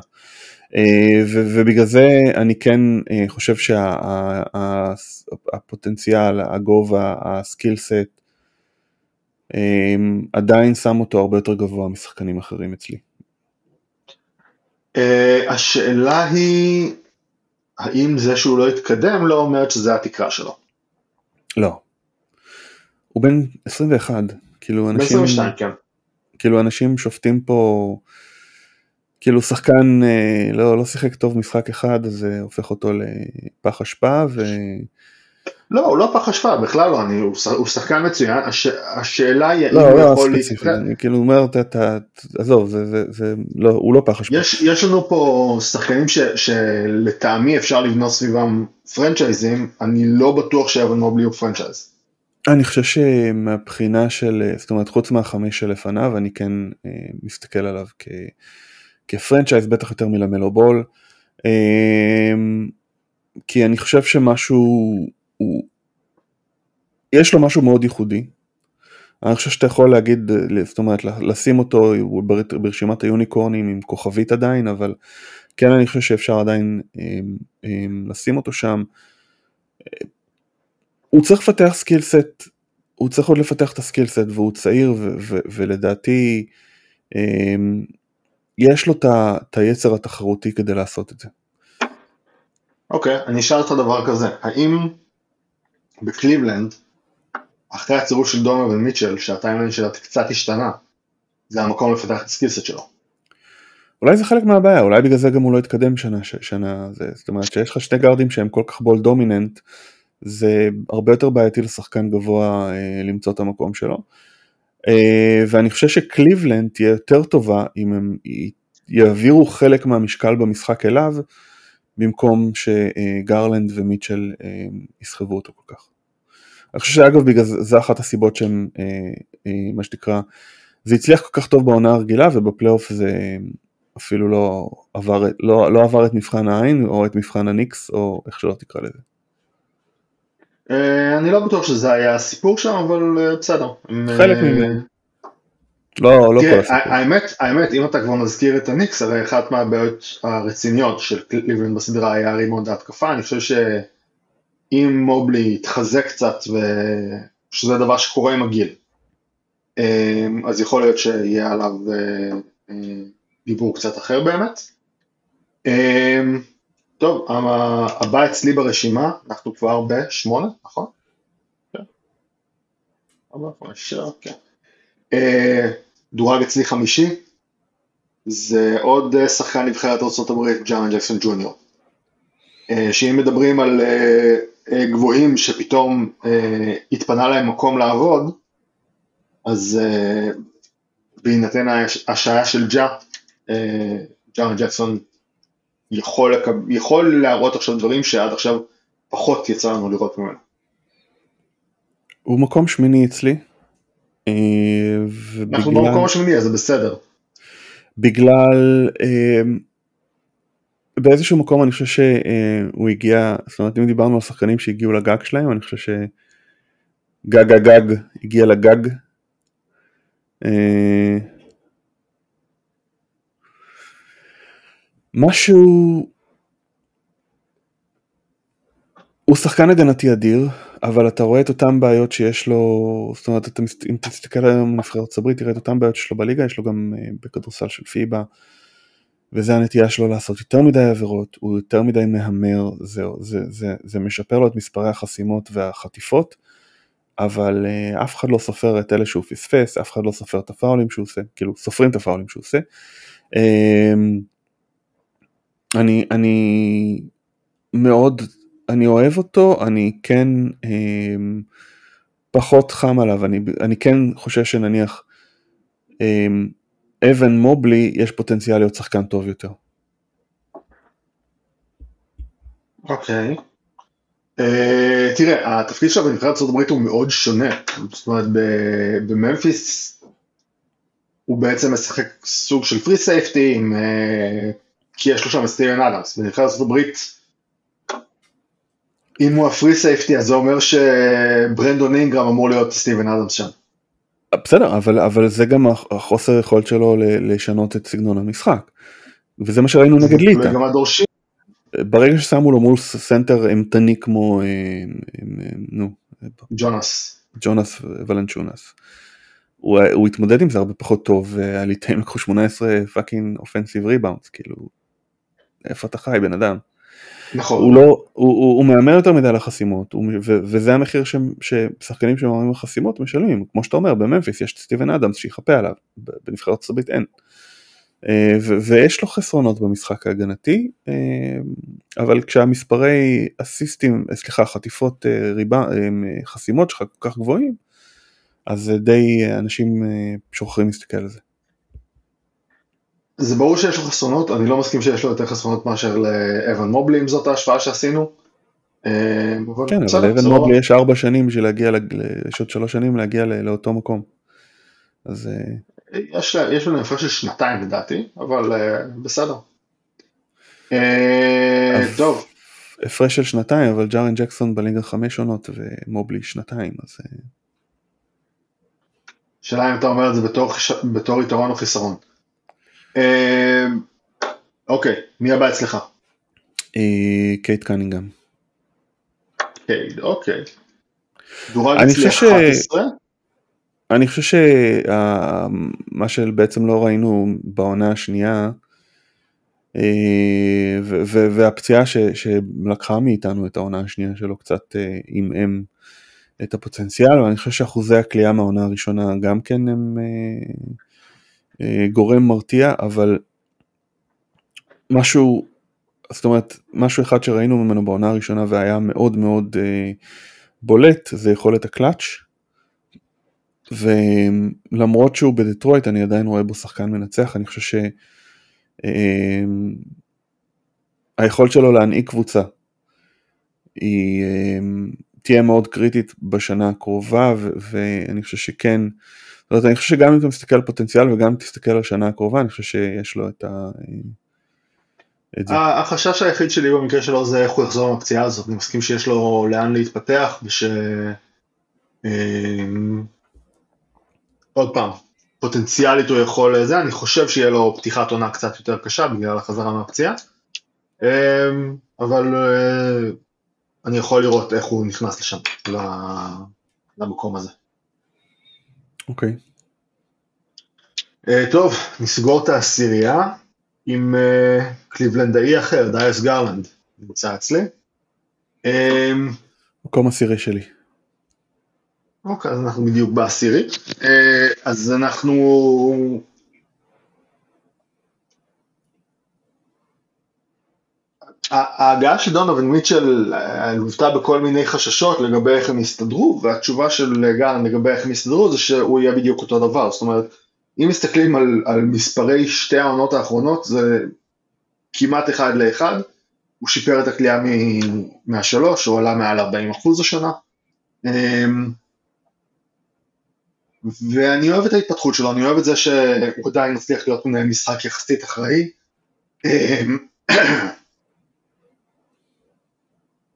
אה, ובגלל זה אני כן חושב שהפוטנציאל, הגובה, הסקיל סט, אמ, עדיין שם אותו הרבה יותר גבוה משחקנים אחרים אצלי. אה, השאלה היא, האם זה שהוא לא התקדם לא אומרת שזה התקרה שלו? לא. הוא בן 21, כאילו אנשים... 22, כן. כאילו אנשים שופטים פה כאילו שחקן אה, לא, לא שיחק טוב משחק אחד, אז זה הופך אותו לפח אשפה, ו... לא, הוא לא פח אשפה, בכלל לא, אני, הוא, הוא שחקן מצוין, הש, השאלה היא לא, האם לא, הוא יכול להתקדם. אני כאילו אומר, אתה, עזוב, זה, זה, זה, לא, הוא לא פח אשפה. יש, יש לנו פה שחקנים ש, שלטעמי אפשר לבנות סביבם פרנצ'ייזים, אני לא בטוח שאוון מובלי הוא פרנצ'ייז. אני חושב שמבחינה של, זאת אומרת, חוץ מהחמש שלפניו, אני כן אה, מסתכל עליו כ, כפרנצ'ייז, בטח יותר מלמלו בול. אה, כי אני חושב שמשהו הוא, יש לו משהו מאוד ייחודי. אני חושב שאתה יכול להגיד, זאת אומרת, לשים אותו ברשימת ה unicorn ים עם כוכבית עדיין, אבל כן אני חושב שאפשר עדיין אמ, לשים אותו שם. הוא צריך לפתח skill set, הוא צריך עוד לפתח את ה skill set והוא צעיר ו- ו- ולדעתי אמ, יש לו את היצר התחרותי כדי לעשות את זה. אוקיי, okay, אני אשאל אותך דבר כזה, האם בקליבלנד, אחרי הצירוף של דונובן מיטשל, שה timeline שלה קצת השתנה, זה המקום לפתח את ה skill set שלו. אולי זה חלק מהבעיה, אולי בגלל זה גם הוא לא התקדם שנה, שנה זה, זאת אומרת שיש לך שני גארדים שהם כל כך ball dominant, זה הרבה יותר בעייתי לשחקן גבוה אה, למצוא את המקום שלו. אה, ואני חושב שקליבלנד תהיה יותר טובה אם הם יעבירו חלק מהמשקל במשחק אליו, במקום שגרלנד ומיטשל אה, יסחבו אותו כל כך. אני חושב שאגב בגלל זה, אחת הסיבות שהם, מה שנקרא, זה הצליח כל כך טוב בעונה הרגילה ובפלייאוף זה אפילו לא עבר, לא, לא עבר את מבחן העין או את מבחן הניקס או איך שלא תקרא לזה. אני לא בטוח שזה היה הסיפור שם אבל בסדר. חלק ממנו. לא, לא כל הסיפור. האמת, האמת, אם אתה כבר מזכיר את הניקס, הרי אחת מהבעיות הרציניות של קליבלנד בסדרה היה רימונד ההתקפה, אני חושב שאם מובלי יתחזק קצת, ושזה דבר שקורה עם הגיל, אז יכול להיות שיהיה עליו אה, אה, דיבור קצת אחר באמת. טוב, הבא אצלי ברשימה, אנחנו כבר בשמונה, נכון? כן. ארבע, כן. אה, דורג אצלי חמישי, זה עוד אה, שחקן נבחרת ארה"ב, ג'אן ג'קסון ג'וניור. אה, שאם מדברים על גבוהים שפתאום התפנה להם מקום לעבוד, אז בהינתן השעיה של ג'ה, ג'אן ג'קסון יכול, יכול להראות עכשיו דברים שעד עכשיו פחות יצא לנו לראות ממנו. הוא מקום שמיני אצלי, ובגלל... אנחנו במקום השמיני אז זה בסדר. בגלל, אה, באיזשהו מקום אני חושב שהוא הגיע, זאת אומרת אם דיברנו על שחקנים שהגיעו לגג שלהם, אני חושב שגג הגג הגיע לגג. משהו, הוא שחקן הגנתי אדיר, אבל אתה רואה את אותן בעיות שיש לו, זאת אומרת, אתה, אם תסתכל היום על נבחרת הברית, תראה את אותן בעיות שיש לו בליגה, יש לו גם uh, בכדורסל של פיבה, וזה הנטייה שלו לעשות יותר מדי עבירות, הוא יותר מדי מהמר, זה, זה, זה, זה משפר לו את מספרי החסימות והחטיפות, אבל uh, אף אחד לא סופר את אלה שהוא פספס, אף אחד לא סופר את הפאולים שהוא עושה, כאילו סופרים את הפאולים שהוא עושה. אני, אני מאוד אני אוהב אותו, אני כן אה, פחות חם עליו, אני, אני כן חושב שנניח אה, אבן מובלי יש פוטנציאל להיות שחקן טוב יותר. אוקיי. Okay. Uh, תראה, התפקיד שלו בנבחרת ארצות הברית הוא מאוד שונה. זאת אומרת, בממפיס הוא בעצם משחק סוג של free safety, uh, כי יש לו שם את סטיבן אדמס. בנבחרת ארצות הברית אם הוא ה free safety אז זה אומר שברנדון אינגרם אמור להיות סטיבן אדמס שם. בסדר אבל אבל זה גם החוסר יכולת שלו לשנות את סגנון המשחק. וזה מה שראינו נגד ליטא. ברגע ששמו לו מול סנטר אימתני כמו אה, נו ג'ונס ג'ונס ולנצ'יונס. הוא, הוא התמודד עם זה הרבה פחות טוב הליטאים לקחו 18 fucking offensive rebounds כאילו איפה אתה חי בן אדם. נכון. הוא לא, הוא, הוא, הוא מהמר יותר מדי על החסימות, הוא, ו, וזה המחיר ש, ששחקנים שמהמרים על חסימות משלמים, כמו שאתה אומר, בממפיס יש סטיבן אדמס שיחפה עליו, בנבחרת ארצות אין. אה, ויש לו חסרונות במשחק ההגנתי, אה, אבל כשהמספרי אסיסטים, סליחה, חטיפות ריבה, חסימות שלך כל כך גבוהים, אז די אנשים שוכרים להסתכל על זה. זה ברור שיש לו חסרונות, אני לא מסכים שיש לו יותר חסרונות מאשר לאבן מובלי, אם זאת ההשוואה שעשינו. כן, אבל לאבן מובלי יש ארבע שנים בשביל להגיע, יש עוד שלוש שנים להגיע לאותו מקום. אז... יש, יש לנו הפרש של שנתיים לדעתי, אבל uh, בסדר. טוב. הפרש של שנתיים, אבל ג'ארן ג'קסון בליגה חמש עונות ומובלי שנתיים, אז... שאלה אם אתה אומר את זה בתור, בתור יתרון או חיסרון. Uh, אוקיי, מי הבא אצלך? קייט קנינגהם. קייט, אוקיי. דורג אצלי 11? אני חושב שמה שבעצם לא ראינו בעונה השנייה, אה, והפציעה שלקחה מאיתנו את העונה השנייה שלו קצת אה, עמעם את הפוטנציאל, ואני חושב שאחוזי הכלייה מהעונה הראשונה גם כן הם אה, גורם מרתיע, אבל משהו, זאת אומרת, משהו אחד שראינו ממנו בעונה הראשונה והיה מאוד מאוד בולט, זה יכולת הקלאץ'. ולמרות שהוא בדטרויט אני עדיין רואה בו שחקן מנצח, אני חושב שהיכולת שלו להנהיג קבוצה היא תהיה מאוד קריטית בשנה הקרובה ואני חושב שכן, זאת אומרת, אני חושב שגם אם אתה מסתכל על פוטנציאל וגם אם תסתכל על השנה הקרובה אני חושב שיש לו את ה... את זה. החשש היחיד שלי במקרה שלו זה איך הוא יחזור מהפציעה הזאת, אני מסכים שיש לו לאן להתפתח וש... עוד פעם, פוטנציאלית הוא יכול לזה, אני חושב שיהיה לו פתיחת עונה קצת יותר קשה בגלל החזרה מהפציעה, אמ, אבל אה, אני יכול לראות איך הוא נכנס לשם, למקום הזה. אוקיי. Okay. אה, טוב, נסגור את העשירייה עם אה, קליבלנדאי אחר, דייס גרלנד, נמצא אצלי. אמ, מקום עשירי שלי. אוקיי, אז אנחנו בדיוק בעשירי. אה, אז אנחנו... ההגעה של דונובין מיטשל אה, לוותה בכל מיני חששות לגבי איך הם יסתדרו, והתשובה של גארן לגבי איך הם יסתדרו זה שהוא יהיה בדיוק אותו דבר. זאת אומרת, אם מסתכלים על, על מספרי שתי העונות האחרונות, זה כמעט אחד לאחד. הוא שיפר את הכלייה מהשלוש, הוא עלה מעל 40% השנה. אמ, ואני אוהב את ההתפתחות שלו, אני אוהב את זה שהוא עדיין מצליח להיות מנהל משחק יחסית אחראי.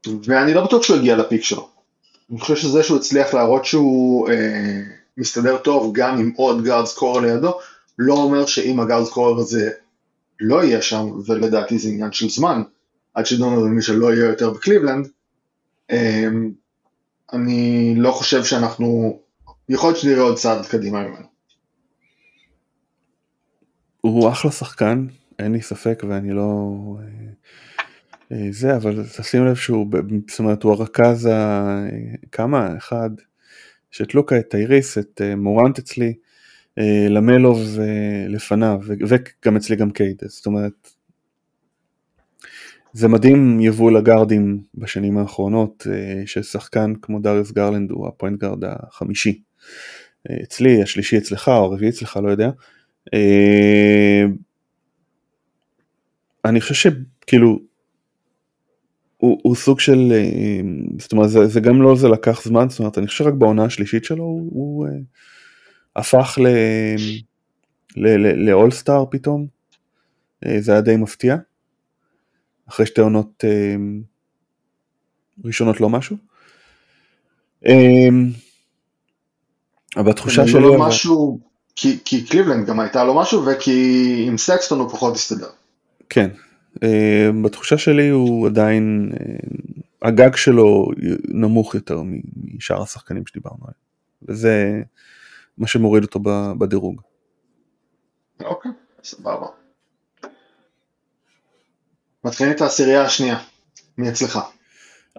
ואני לא בטוח שהוא יגיע לפיק שלו. אני חושב שזה שהוא הצליח להראות שהוא אה, מסתדר טוב גם עם עוד גארד סקורר לידו, לא אומר שאם הגארד סקורר הזה לא יהיה שם, ולדעתי זה עניין של זמן, עד שדונלד מישל לא יהיה יותר בקליבלנד, אה, אני לא חושב שאנחנו יכול להיות שנראה עוד צעד קדימה ממנו. הוא אחלה שחקן, אין לי ספק ואני לא... אה, אה, זה, אבל תשים לב שהוא, זאת אומרת, הוא הרכז ה... כמה? אחד, יש את לוקה, את טייריס, את אה, מורנט אצלי, למלו בול לפניו, וגם אצלי גם קייד, זאת אומרת, זה מדהים יבול הגארדים בשנים האחרונות, ששחקן כמו דריוס גרלנד הוא ה point guard החמישי. אצלי, השלישי אצלך או הרביעי אצלך, לא יודע. אה, אני חושב שכאילו, הוא, הוא סוג של, אה, זאת אומרת זה, זה גם לא זה לקח זמן, זאת אומרת אני חושב שרק בעונה השלישית שלו הוא, הוא אה, הפך לאולסטאר פתאום, זה היה די מפתיע, אחרי שתי עונות ראשונות לא משהו. אבל התחושה שלי... לא משהו, כי, כי קליבלנד גם הייתה לו משהו וכי עם סקסטון הוא פחות הסתדר. כן, בתחושה שלי הוא עדיין, אה, הגג שלו נמוך יותר משאר השחקנים שדיברנו עליהם, וזה מה שמוריד אותו בדירוג. אוקיי, סבבה. מתחילים את העשירייה השנייה, מי אצלך?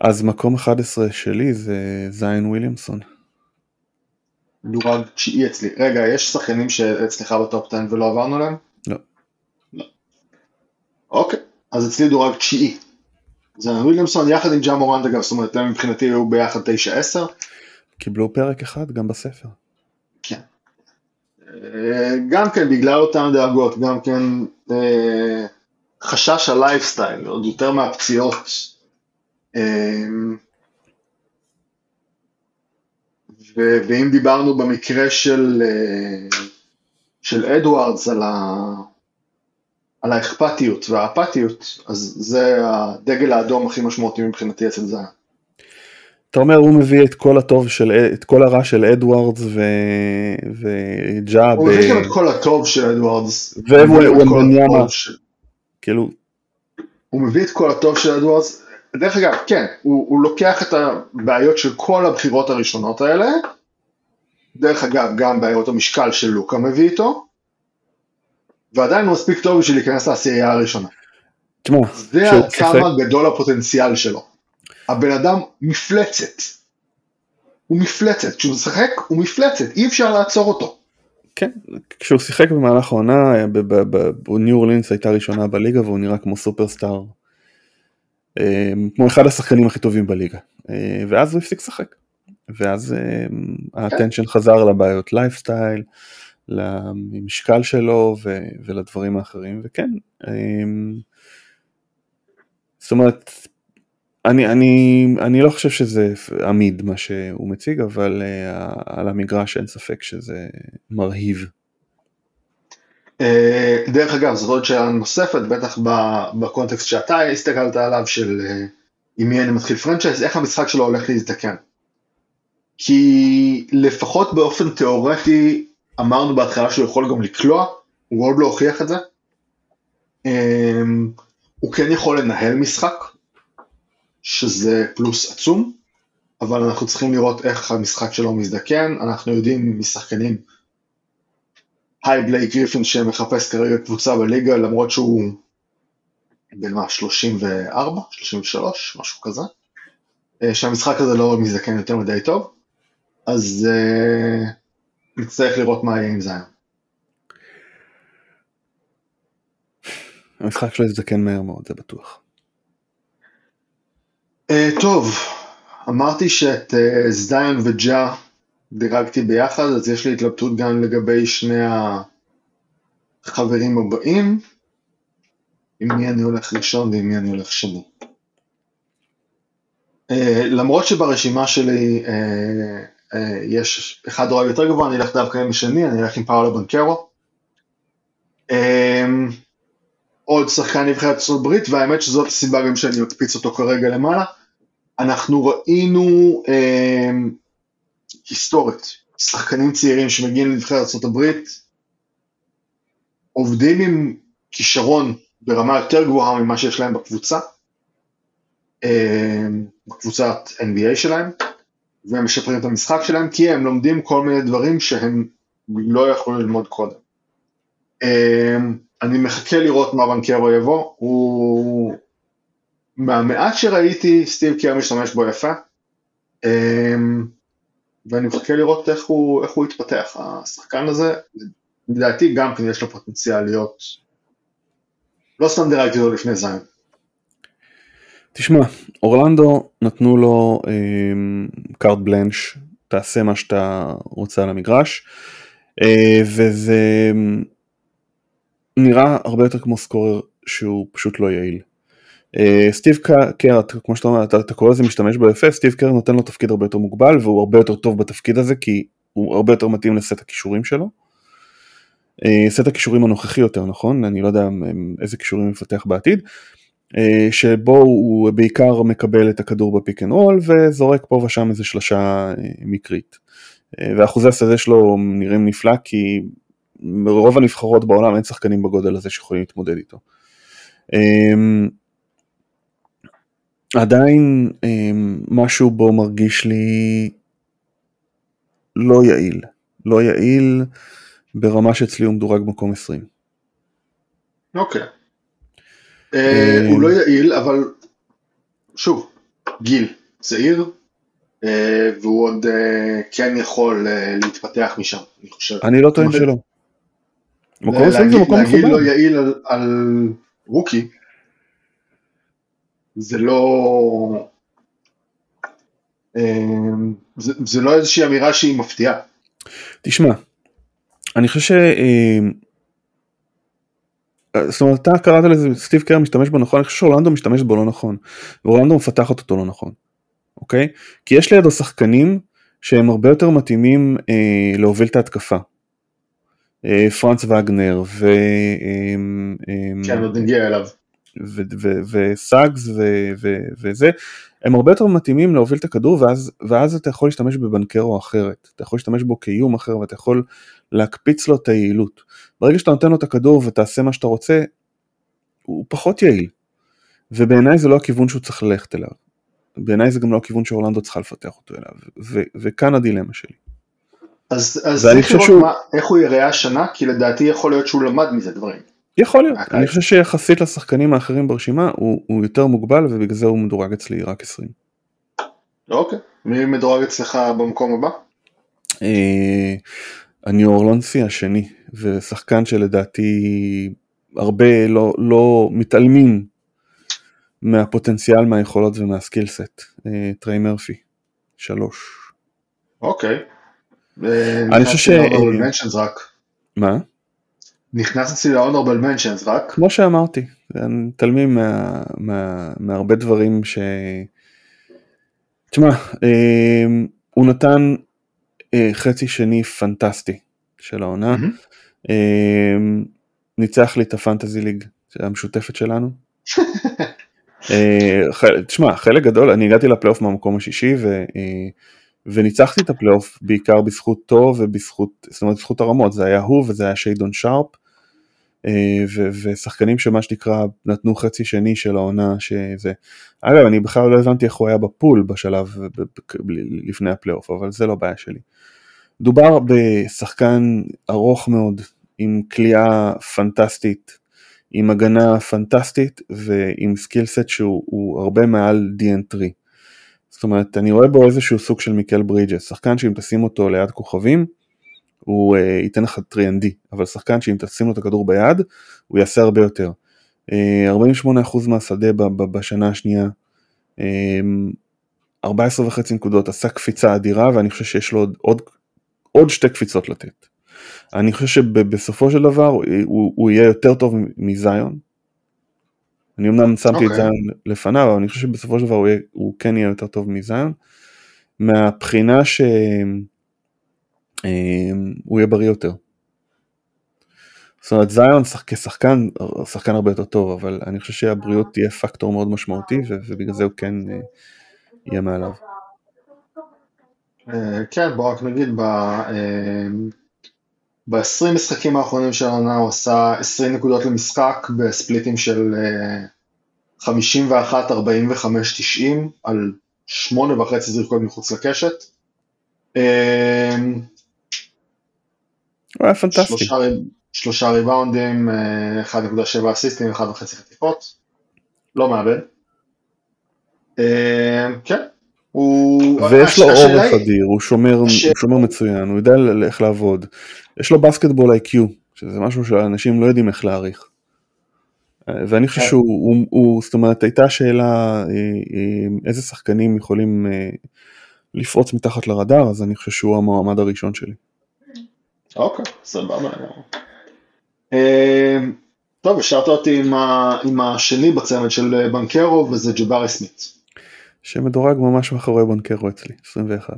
אז מקום 11 שלי זה זיין וויליאמסון. דורג תשיעי אצלי. רגע, יש שחקנים שאצלך בטופ 10 ולא עברנו להם? אוקיי, אז אצלי דורג תשיעי. זיון וויליאמסון יחד עם ג'ה מורנט אגב, זאת אומרת הם מבחינתי היו ביחד 9-10. קיבלו פרק אחד גם בספר. כן. אה, גם כן בגלל אותן דאגות, גם כן אה, חשש הלייפסטייל, עוד יותר מהפציעות. אה, ו- ואם דיברנו במקרה של, של אדוארדס על, ה- על האכפתיות והאפתיות, אז זה הדגל האדום הכי משמעותי מבחינתי אצל זיין. אתה אומר הוא מביא את כל הטוב של, את כל הרע של אדוארדס ו... וג'אב. הוא מביא גם את כל הטוב של אדוארדס. ובניאמה. כאילו. הוא מביא את כל הטוב של אדוארדס. דרך אגב, כן, הוא, הוא לוקח את הבעיות של כל הבחירות הראשונות האלה. דרך אגב, גם בעיות המשקל של לוקה מביא איתו. ועדיין הוא מספיק טוב בשביל להיכנס לעשייה הראשונה. תשמע, זה עד כמה גדול הפוטנציאל שלו. הבן אדם מפלצת. הוא מפלצת, כשהוא משחק הוא מפלצת, אי אפשר לעצור אותו. כן, כשהוא שיחק במהלך העונה, בניו אורלינס הייתה ראשונה בליגה והוא נראה כמו סופרסטאר. אה, כמו אחד השחקנים הכי טובים בליגה. אה, ואז הוא הפסיק לשחק. ואז אה, ה attention חזר לבעיות לייפסטייל, למשקל שלו ולדברים האחרים, וכן. זאת אומרת, אני, אני, אני לא חושב שזה עמיד מה שהוא מציג, אבל uh, על המגרש אין ספק שזה מרהיב. Uh, דרך אגב, זאת עוד שאלה נוספת, בטח בקונטקסט שאתה הסתכלת עליו של uh, עם מי אני מתחיל פרנצ'ייז, איך המשחק שלו הולך להזדקן. כי לפחות באופן תיאורטי, אמרנו בהתחלה שהוא יכול גם לקלוע, הוא עוד לא הוכיח את זה. Um, הוא כן יכול לנהל משחק, שזה פלוס עצום, אבל אנחנו צריכים לראות איך המשחק שלו מזדקן, אנחנו יודעים משחקנים, היי בלייק גריפין שמחפש כרגע קבוצה בליגה למרות שהוא בן מה 34, 33, משהו כזה, אה, שהמשחק הזה לא מזדקן יותר מדי טוב, אז uh, נצטרך לראות מה יהיה עם זיין. המשחק שלו יזדקן מהר מאוד, זה בטוח. Uh, טוב, אמרתי שאת uh, זדיון וג'ה דירגתי ביחד, אז יש לי התלבטות גם לגבי שני החברים הבאים, עם מי אני הולך ראשון ועם מי אני הולך שני. Uh, למרות שברשימה שלי uh, יש אחד דורג יותר גבוה, אני אלך דווקא עם השני, אני אלך עם פאולו בנקרו. Uh, עוד שחקן נבחרת ארצות הברית, והאמת שזאת הסיבה גם שאני מקפיץ אותו כרגע למעלה. אנחנו ראינו אה, היסטורית, שחקנים צעירים שמגיעים לנבחרת ארה"ב, עובדים עם כישרון ברמה יותר גבוהה ממה שיש להם בקבוצה, אה, בקבוצת NBA שלהם, והם משפרים את המשחק שלהם, כי הם לומדים כל מיני דברים שהם לא יכולים ללמוד קודם. אה, אני מחכה לראות מה בנקרו יבוא, הוא מהמעט שראיתי, סטיב קייר משתמש בו יפה, אמ, ואני מחכה לראות איך הוא, איך הוא יתפתח, השחקן הזה, לדעתי גם כן יש לו פוטנציאל להיות, לא סתם דירגתי אותו לפני זין. תשמע, אורלנדו נתנו לו קארט אה, בלנש, תעשה מה שאתה רוצה על המגרש, אה, וזה נראה הרבה יותר כמו scorer שהוא פשוט לא יעיל. אה, סטיב קר, כמו שאתה אומר, אתה, אתה קורא לזה משתמש בו יפה, סטיב קר נותן לו תפקיד הרבה יותר מוגבל והוא הרבה יותר טוב בתפקיד הזה כי הוא הרבה יותר מתאים לסט הכישורים שלו. אה, סט הכישורים הנוכחי יותר נכון, אני לא יודע איזה כישורים יפתח בעתיד, שבו הוא בעיקר מקבל את הכדור ב pick and roll וזורק פה ושם איזה שלשה מקרית. ואחוזי השדה שלו נראים נפלא כי מרוב הנבחרות בעולם אין שחקנים בגודל הזה שיכולים להתמודד איתו. עדיין אמ, משהו בו מרגיש לי לא יעיל, לא יעיל ברמה שאצלי הוא מדורג מקום 20. אוקיי. אה, אמ, הוא לא יעיל, אבל שוב, גיל, צעיר, אה, והוא עוד אה, כן יכול להתפתח משם, אני חושב. אני לא טוען שלא. מקום 20 זה מקום מכובד. להגיד לא יעיל על רוקי, זה לא... זה, זה לא איזושהי אמירה שהיא מפתיעה. תשמע, אני חושב ש... זאת אומרת, אתה קראת לזה, סטיב קר משתמש בו נכון, אני חושב שאורלנדו משתמש בו לא נכון, ואורלנדו מפתח אותו לא נכון, אוקיי? כי יש לידו שחקנים שהם הרבה יותר מתאימים אה, להוביל את ההתקפה. אה, פרנץ וגנר ו... אה, אה, כן, עוד נגיע אליו. וסאגס וזה, הם הרבה יותר מתאימים להוביל את הכדור ואז, ואז אתה יכול להשתמש בבנקרו אחרת, אתה יכול להשתמש בו כאיום אחר ואתה יכול להקפיץ לו את היעילות. ברגע שאתה נותן לו את הכדור ותעשה מה שאתה רוצה, הוא פחות יעיל. ובעיניי זה לא הכיוון שהוא צריך ללכת אליו. בעיניי זה גם לא הכיוון שאורלנדו צריכה לפתח אותו אליו, ו- וכאן הדילמה שלי. אז, אז צריך לראות שהוא... מה, איך הוא יראה השנה, כי לדעתי יכול להיות שהוא למד מזה דברים. יכול להיות, אני חושב שיחסית לשחקנים האחרים ברשימה הוא, הוא יותר מוגבל ובגלל זה הוא מדורג אצלי רק 20. אוקיי, מי מדורג אצלך במקום הבא? אה, אני אורלונסי השני, ושחקן שלדעתי הרבה לא, לא מתעלמים מהפוטנציאל, מהיכולות ומהסקילסט. אה, טריי מרפי, שלוש. אוקיי. אני חושב ש... מה? נכנס אצלי ל-honorable mentions רק. כמו שאמרתי, מתעלמים מה, מה, מהרבה דברים ש... תשמע, אה, הוא נתן אה, חצי שני פנטסטי של העונה. Mm-hmm. אה, ניצח לי את ה fantasy league המשותפת שלנו. אה, תשמע, חלק גדול, אני הגעתי לפלייאוף מהמקום השישי ו, וניצחתי את הפלייאוף בעיקר בזכותו ובזכות, זאת אומרת בזכות הרמות, זה היה הוא וזה היה שיידון שרפ. ו- ושחקנים שמה שנקרא נתנו חצי שני של העונה שזה אגב אני בכלל לא הבנתי איך הוא היה ב pool בשלב לפני הפלייאוף אבל זה לא בעיה שלי מדובר בשחקן ארוך מאוד, עם קליעה פנטסטית, עם הגנה פנטסטית ועם skill set שהוא הרבה מעל DN3. זאת אומרת, אני רואה בו איזשהו סוג של מיקל ברידג'ס, שחקן שאם תשים אותו ליד כוכבים, הוא uh, ייתן לך 3ND, אבל שחקן שאם תשים לו את הכדור ביד, הוא יעשה הרבה יותר. Uh, אה, 48% מהשדה בשנה השנייה, uh, אה, 14.5 נקודות, עשה קפיצה אדירה, ואני חושב שיש לו עוד, עוד עוד שתי קפיצות לתת. אני חושב שבסופו של דבר הוא, הוא, הוא יהיה יותר טוב מזיון. אני אמנם שמתי okay. את אוקיי. זיון לפניו, אבל אני חושב שבסופו של דבר הוא, יהיה, הוא כן יהיה יותר טוב מזיון. מהבחינה שהוא אמ, יהיה בריא יותר. זאת אומרת זיון כשחקן, שחקן הרבה יותר טוב, אבל אני חושב שהבריאות תהיה פקטור מאוד משמעותי ובגלל זה הוא כן אה, יהיה מעליו. אה, כן, בוא רק נגיד, ב-20 אה, משחקים האחרונים של העונה הוא עשה 20 נקודות למשחק בספליטים של 51, 45, 90 על 8 וחצי זריקות מחוץ לקשת. אה, הוא היה פנטסטי. שלושה, שלושה ריבאונדים, 1.7 אסיסטים, 1.5 חטיפות. לא מאבד. כן, ויש לו אורך אדיר, הוא שומר, הוא שומר מצוין, הוא יודע איך לעבוד. יש לו בסקטבול איי-קיו, שזה משהו שאנשים לא יודעים איך להעריך. ואני חושב כן. שהוא, הוא, הוא, זאת אומרת, הייתה שאלה אה, אה, איזה שחקנים יכולים אה, לפרוץ מתחת לרדאר, אז אני חושב שהוא המועמד הראשון שלי. אוקיי, סבבה. טוב, השארת אותי עם השני בצמד של בנקרו, וזה ג'בארי סמית. שמדורג ממש מאחורי בונקרו אצלי, 21.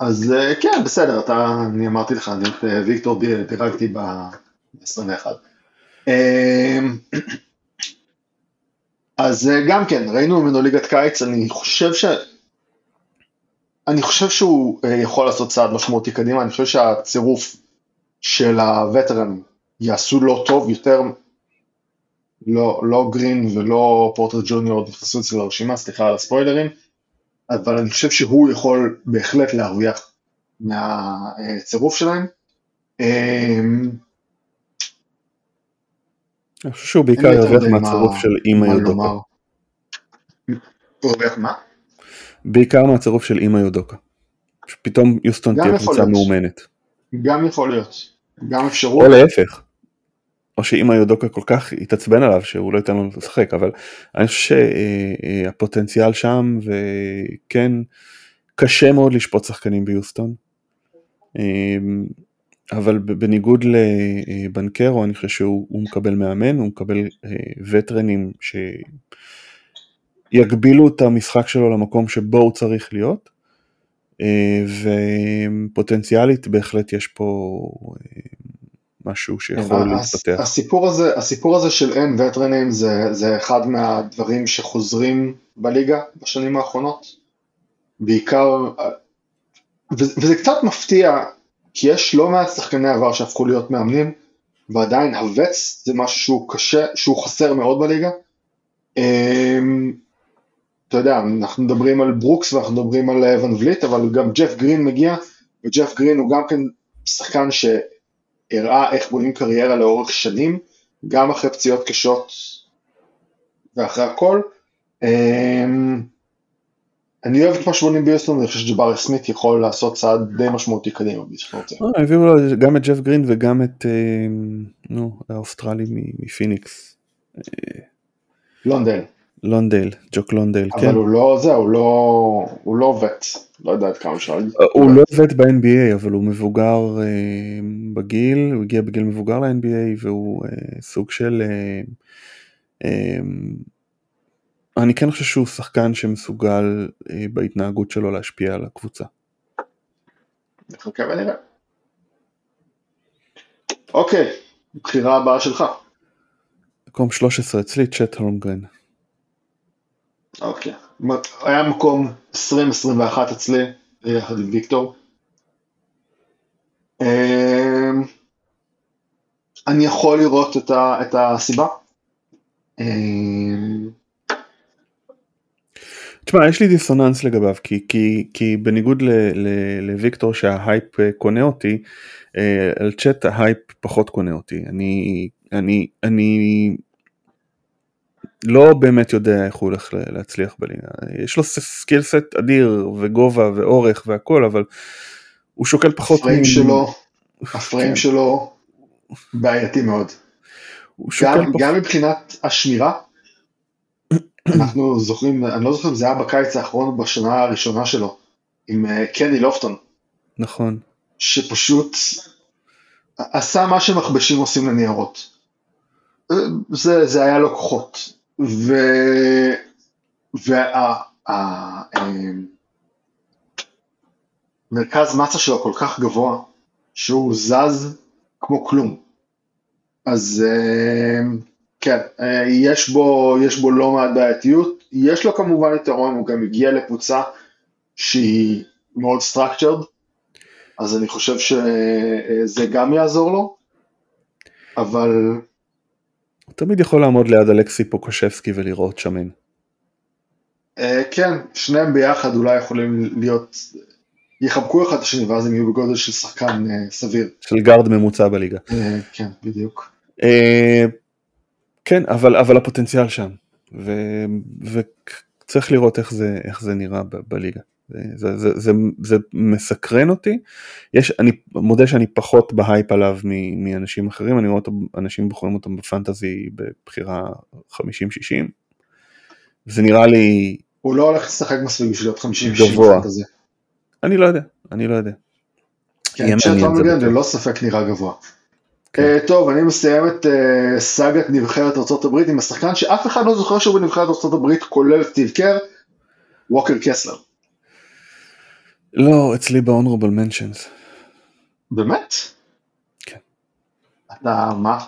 אז אה, כן, בסדר, אתה, אני אמרתי לך, אני את אה, ויקטור דירגתי ב-21. אמ, אז אה, גם כן, ראינו ממנו ליגת קיץ, אני חושב ש... אני חושב שהוא יכול לעשות צעד משמעותי קדימה, אני חושב שהצירוף של הווטרן יעשו לו טוב יותר לא, לא גרין ולא פורטר ג'וניור נכנסו אצלי לרשימה, סליחה על הספוילרים, אבל אני חושב שהוא יכול בהחלט להרוויח מהצירוף שלהם. אמ, אני חושב שהוא בעיקר ירוויח מהצירוף של אימא יודוקה. הוא הרוויח מה? בעיקר מהצירוף של אימא יודוקה. פתאום יוסטון תהיה קבוצה מאומנת. גם יכול להיות. גם אפשרות. או להפך. או שאמא יודוקה כל כך התעצבן עליו שהוא לא ייתן לו לשחק, אבל אני חושב שהפוטנציאל שם, וכן, קשה מאוד לשפוט שחקנים ביוסטון. אבל בניגוד לבנקרו, אני חושב שהוא מקבל מאמן, הוא מקבל וטרנים שיגבילו את המשחק שלו למקום שבו הוא צריך להיות, ופוטנציאלית בהחלט יש פה משהו שיכול כן, להתפתח. הסיפור הזה, הסיפור הזה של אין וטרנים זה, זה אחד מהדברים שחוזרים בליגה בשנים האחרונות. בעיקר, וזה קצת מפתיע, כי יש לא מעט שחקני עבר שהפכו להיות מאמנים, ועדיין הווץ זה משהו שהוא קשה, שהוא חסר מאוד בליגה. אמ, אתה יודע, אנחנו מדברים על ברוקס ואנחנו מדברים על אבן וליט, אבל גם ג'ף גרין מגיע, וג'ף גרין הוא גם כן שחקן ש... הראה איך בונים קריירה לאורך שנים, גם אחרי פציעות קשות ואחרי הכל. אמ, אני אוהב את מה שבונים ביוסטון, אני חושב שג'בארי סמית יכול לעשות צעד די משמעותי קדימה, מי שאתה רוצה. אה, הביאו לו גם את ג'ף גרין וגם את, אמ, נו, האוסטרלי מפיניקס. לונדל. לונדל, ג'וק לונדל, כן. אבל הוא לא זה, הוא לא, הוא לא vet, לא יודע עד כמה אפשר להגיד. הוא לא vet ב-NBA, אבל הוא מבוגר אה, בגיל, הוא הגיע בגיל מבוגר ל-NBA, והוא אה, סוג של... אה, אה, אני כן חושב שהוא שחקן שמסוגל אה, בהתנהגות שלו להשפיע על הקבוצה. נחכה ונראה. אוקיי, בחירה הבאה שלך. מקום 13 אצלי, צ'ט הולמגרן. אוקיי. היה מקום 20-21 אצלי, יחד עם ויקטור. אמ, אני יכול לראות את, ה, את הסיבה. אמ, תשמע, יש לי דיסוננס לגביו, כי, כי, כי בניגוד לוויקטור שההייפ אה, קונה אותי, אה, על צ'ט ההייפ פחות קונה אותי. אני, אני, אני לא באמת יודע איך הוא הולך להצליח בליגה. יש לו skill set אדיר וגובה ואורך והכל, אבל הוא שוקל פחות... הפריים מ... שלו, הפריים כן. שלו בעייתי מאוד. גם, פח... גם מבחינת השמירה, אנחנו זוכרים, אני לא זוכר אם זה היה בקיץ האחרון בשנה הראשונה שלו, עם אה, קני לופטון. נכון. שפשוט עשה מה שמכבשים עושים לניירות. אה, זה, זה היה לו כוחות. והמרכז אמ, מסה שלו כל כך גבוה, שהוא זז כמו כלום. אז אמ, כן, אה, יש בו, יש בו לא מעט בעייתיות, יש לו כמובן יתרון, הוא גם הגיע לקבוצה שהיא מאוד structured, אז אני חושב שזה גם יעזור לו, אבל הוא תמיד יכול לעמוד ליד אלכסי פוקושבסקי ולראות שמן. אה, כן, שניהם ביחד אולי יכולים להיות, יחבקו אחד את השני ואז הם יהיו בגודל של שחקן אה, סביר. של גארד ממוצע בליגה. אה, כן, בדיוק. כן, אבל, אבל הפוטנציאל שם, ו, וצריך לראות איך זה, איך זה נראה ב, בליגה. זה, זה, זה, זה מסקרן אותי, יש, אני מודה שאני פחות בהייפ עליו מאנשים אחרים, אני רואה אותו, אנשים בוחרים אותם בפנטזי בבחירה 50-60, זה נראה לי... הוא לא הולך לשחק מספיק בשביל להיות 50-60 בפנטזי. אני לא יודע, אני לא יודע. כן, צ'אט מגן ללא ספק נראה גבוה. כן. Uh, טוב, אני מסיים את uh, סאגת נבחרת ארה"ב עם השחקן שאף אחד לא זוכר שהוא בנבחרת ארה"ב כולל סטיב קר, ווקר קסלר. לא, אצלי ב-honorable mentions. באמת? כן. אתה, מה?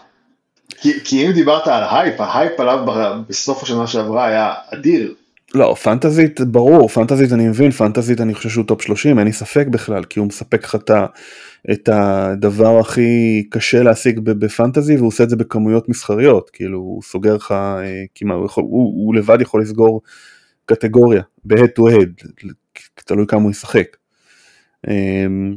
כי, כי אם דיברת על הייפ, ההייפ עליו בסוף השנה שעברה היה אדיר. לא, פנטזית ברור, פנטזית אני מבין, פנטזית אני חושב שהוא טופ 30, אין לי ספק בכלל, כי הוא מספק לך את הדבר הכי קשה להשיג בפנטזי, והוא עושה את זה בכמויות מסחריות, כאילו הוא סוגר לך אה, כמעט, הוא, הוא, הוא לבד יכול לסגור קטגוריה, ב-head to head, תלוי כמה הוא ישחק. אמ,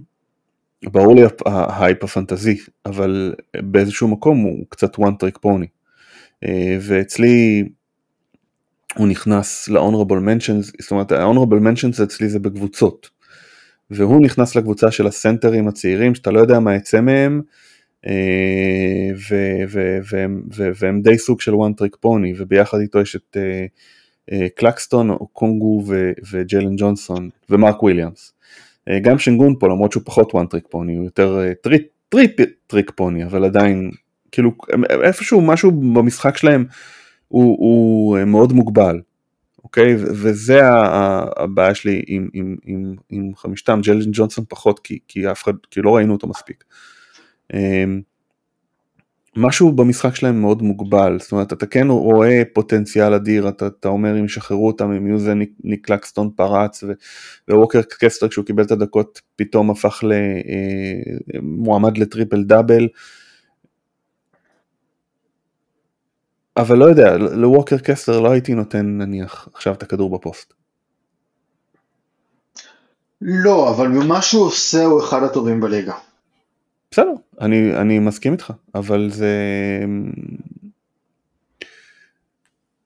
ברור לי ההייפ הפנטזי, אבל באיזשהו מקום הוא קצת one trick pony. אה, ואצלי הוא נכנס ל-honorable mentions, זאת אומרת ה-honorable mentions אצלי זה בקבוצות. והוא נכנס לקבוצה של הסנטרים הצעירים, שאתה לא יודע מה יצא מהם, והם די סוג של one trick pony, וביחד איתו יש את קלקסטון, אוקונגוו וג'לן ג'ונסון ומרק וויליאמס. גם שנגון פה, למרות שהוא פחות one trick pony, הוא יותר three trick pony, אבל עדיין, כאילו, איפשהו משהו במשחק שלהם הוא, הוא מאוד מוגבל. אוקיי? וזה הבעיה שלי עם, עם, עם, עם חמישתם, ג'לן ג'ונסון פחות, כי, כי אף אחד, כי לא ראינו אותו מספיק. משהו במשחק שלהם מאוד מוגבל, זאת אומרת אתה כן רואה פוטנציאל אדיר, אתה, אתה אומר אם ישחררו אותם, אם יהיו זה ניק, ניק קלקסטון פרץ ווקר קסלר כשהוא קיבל את הדקות פתאום הפך למועמד אה, לטריפל דאבל, אבל לא יודע, לווקר קסלר לא הייתי נותן נניח עכשיו את הכדור בפוסט. לא, אבל ממה שהוא עושה הוא אחד הטובים בליגה. בסדר, אני, אני מסכים איתך, אבל זה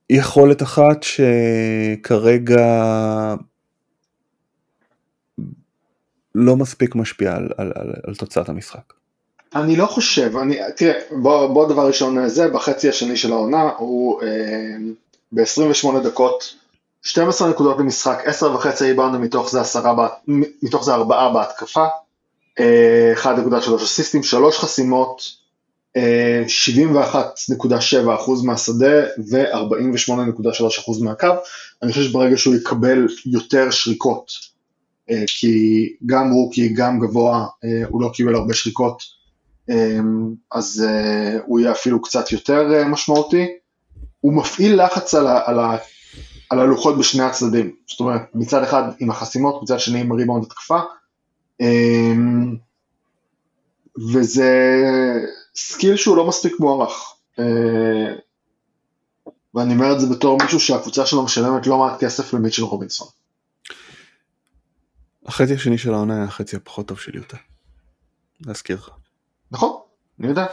יכולת אחת שכרגע לא מספיק משפיעה על, על, על, על תוצאת המשחק. אני לא חושב, אני, תראה, בוא, בוא דבר ראשון זה, בחצי השני של העונה הוא אה, ב-28 דקות, 12 נקודות במשחק, 10 וחצי ריבאונד מתוך זה 10, מתוך זה 4 בהתקפה, 1.3 אסיסטים, 3 חסימות, אה, 71.7% מהשדה ו-48.3% מהקו, אני חושב שברגע שהוא יקבל יותר שריקות, אה, כי גם רוקי, גם גבוה, אה, הוא לא קיבל הרבה שריקות, אז אה, הוא יהיה אפילו קצת יותר אה, משמעותי. הוא מפעיל לחץ על, ה, על, ה, על הלוחות בשני הצדדים, זאת אומרת מצד אחד עם החסימות, מצד שני עם ריבאונד התקפה, וזה skill שהוא לא מספיק מוערך. אה, ואני אומר את זה בתור מישהו שהקבוצה שלו משלמת לא מעט כסף למיטשל רובינסון. החצי השני של העונה היה החצי הפחות טוב של יוטה, להזכיר לך. נכון, אני יודע.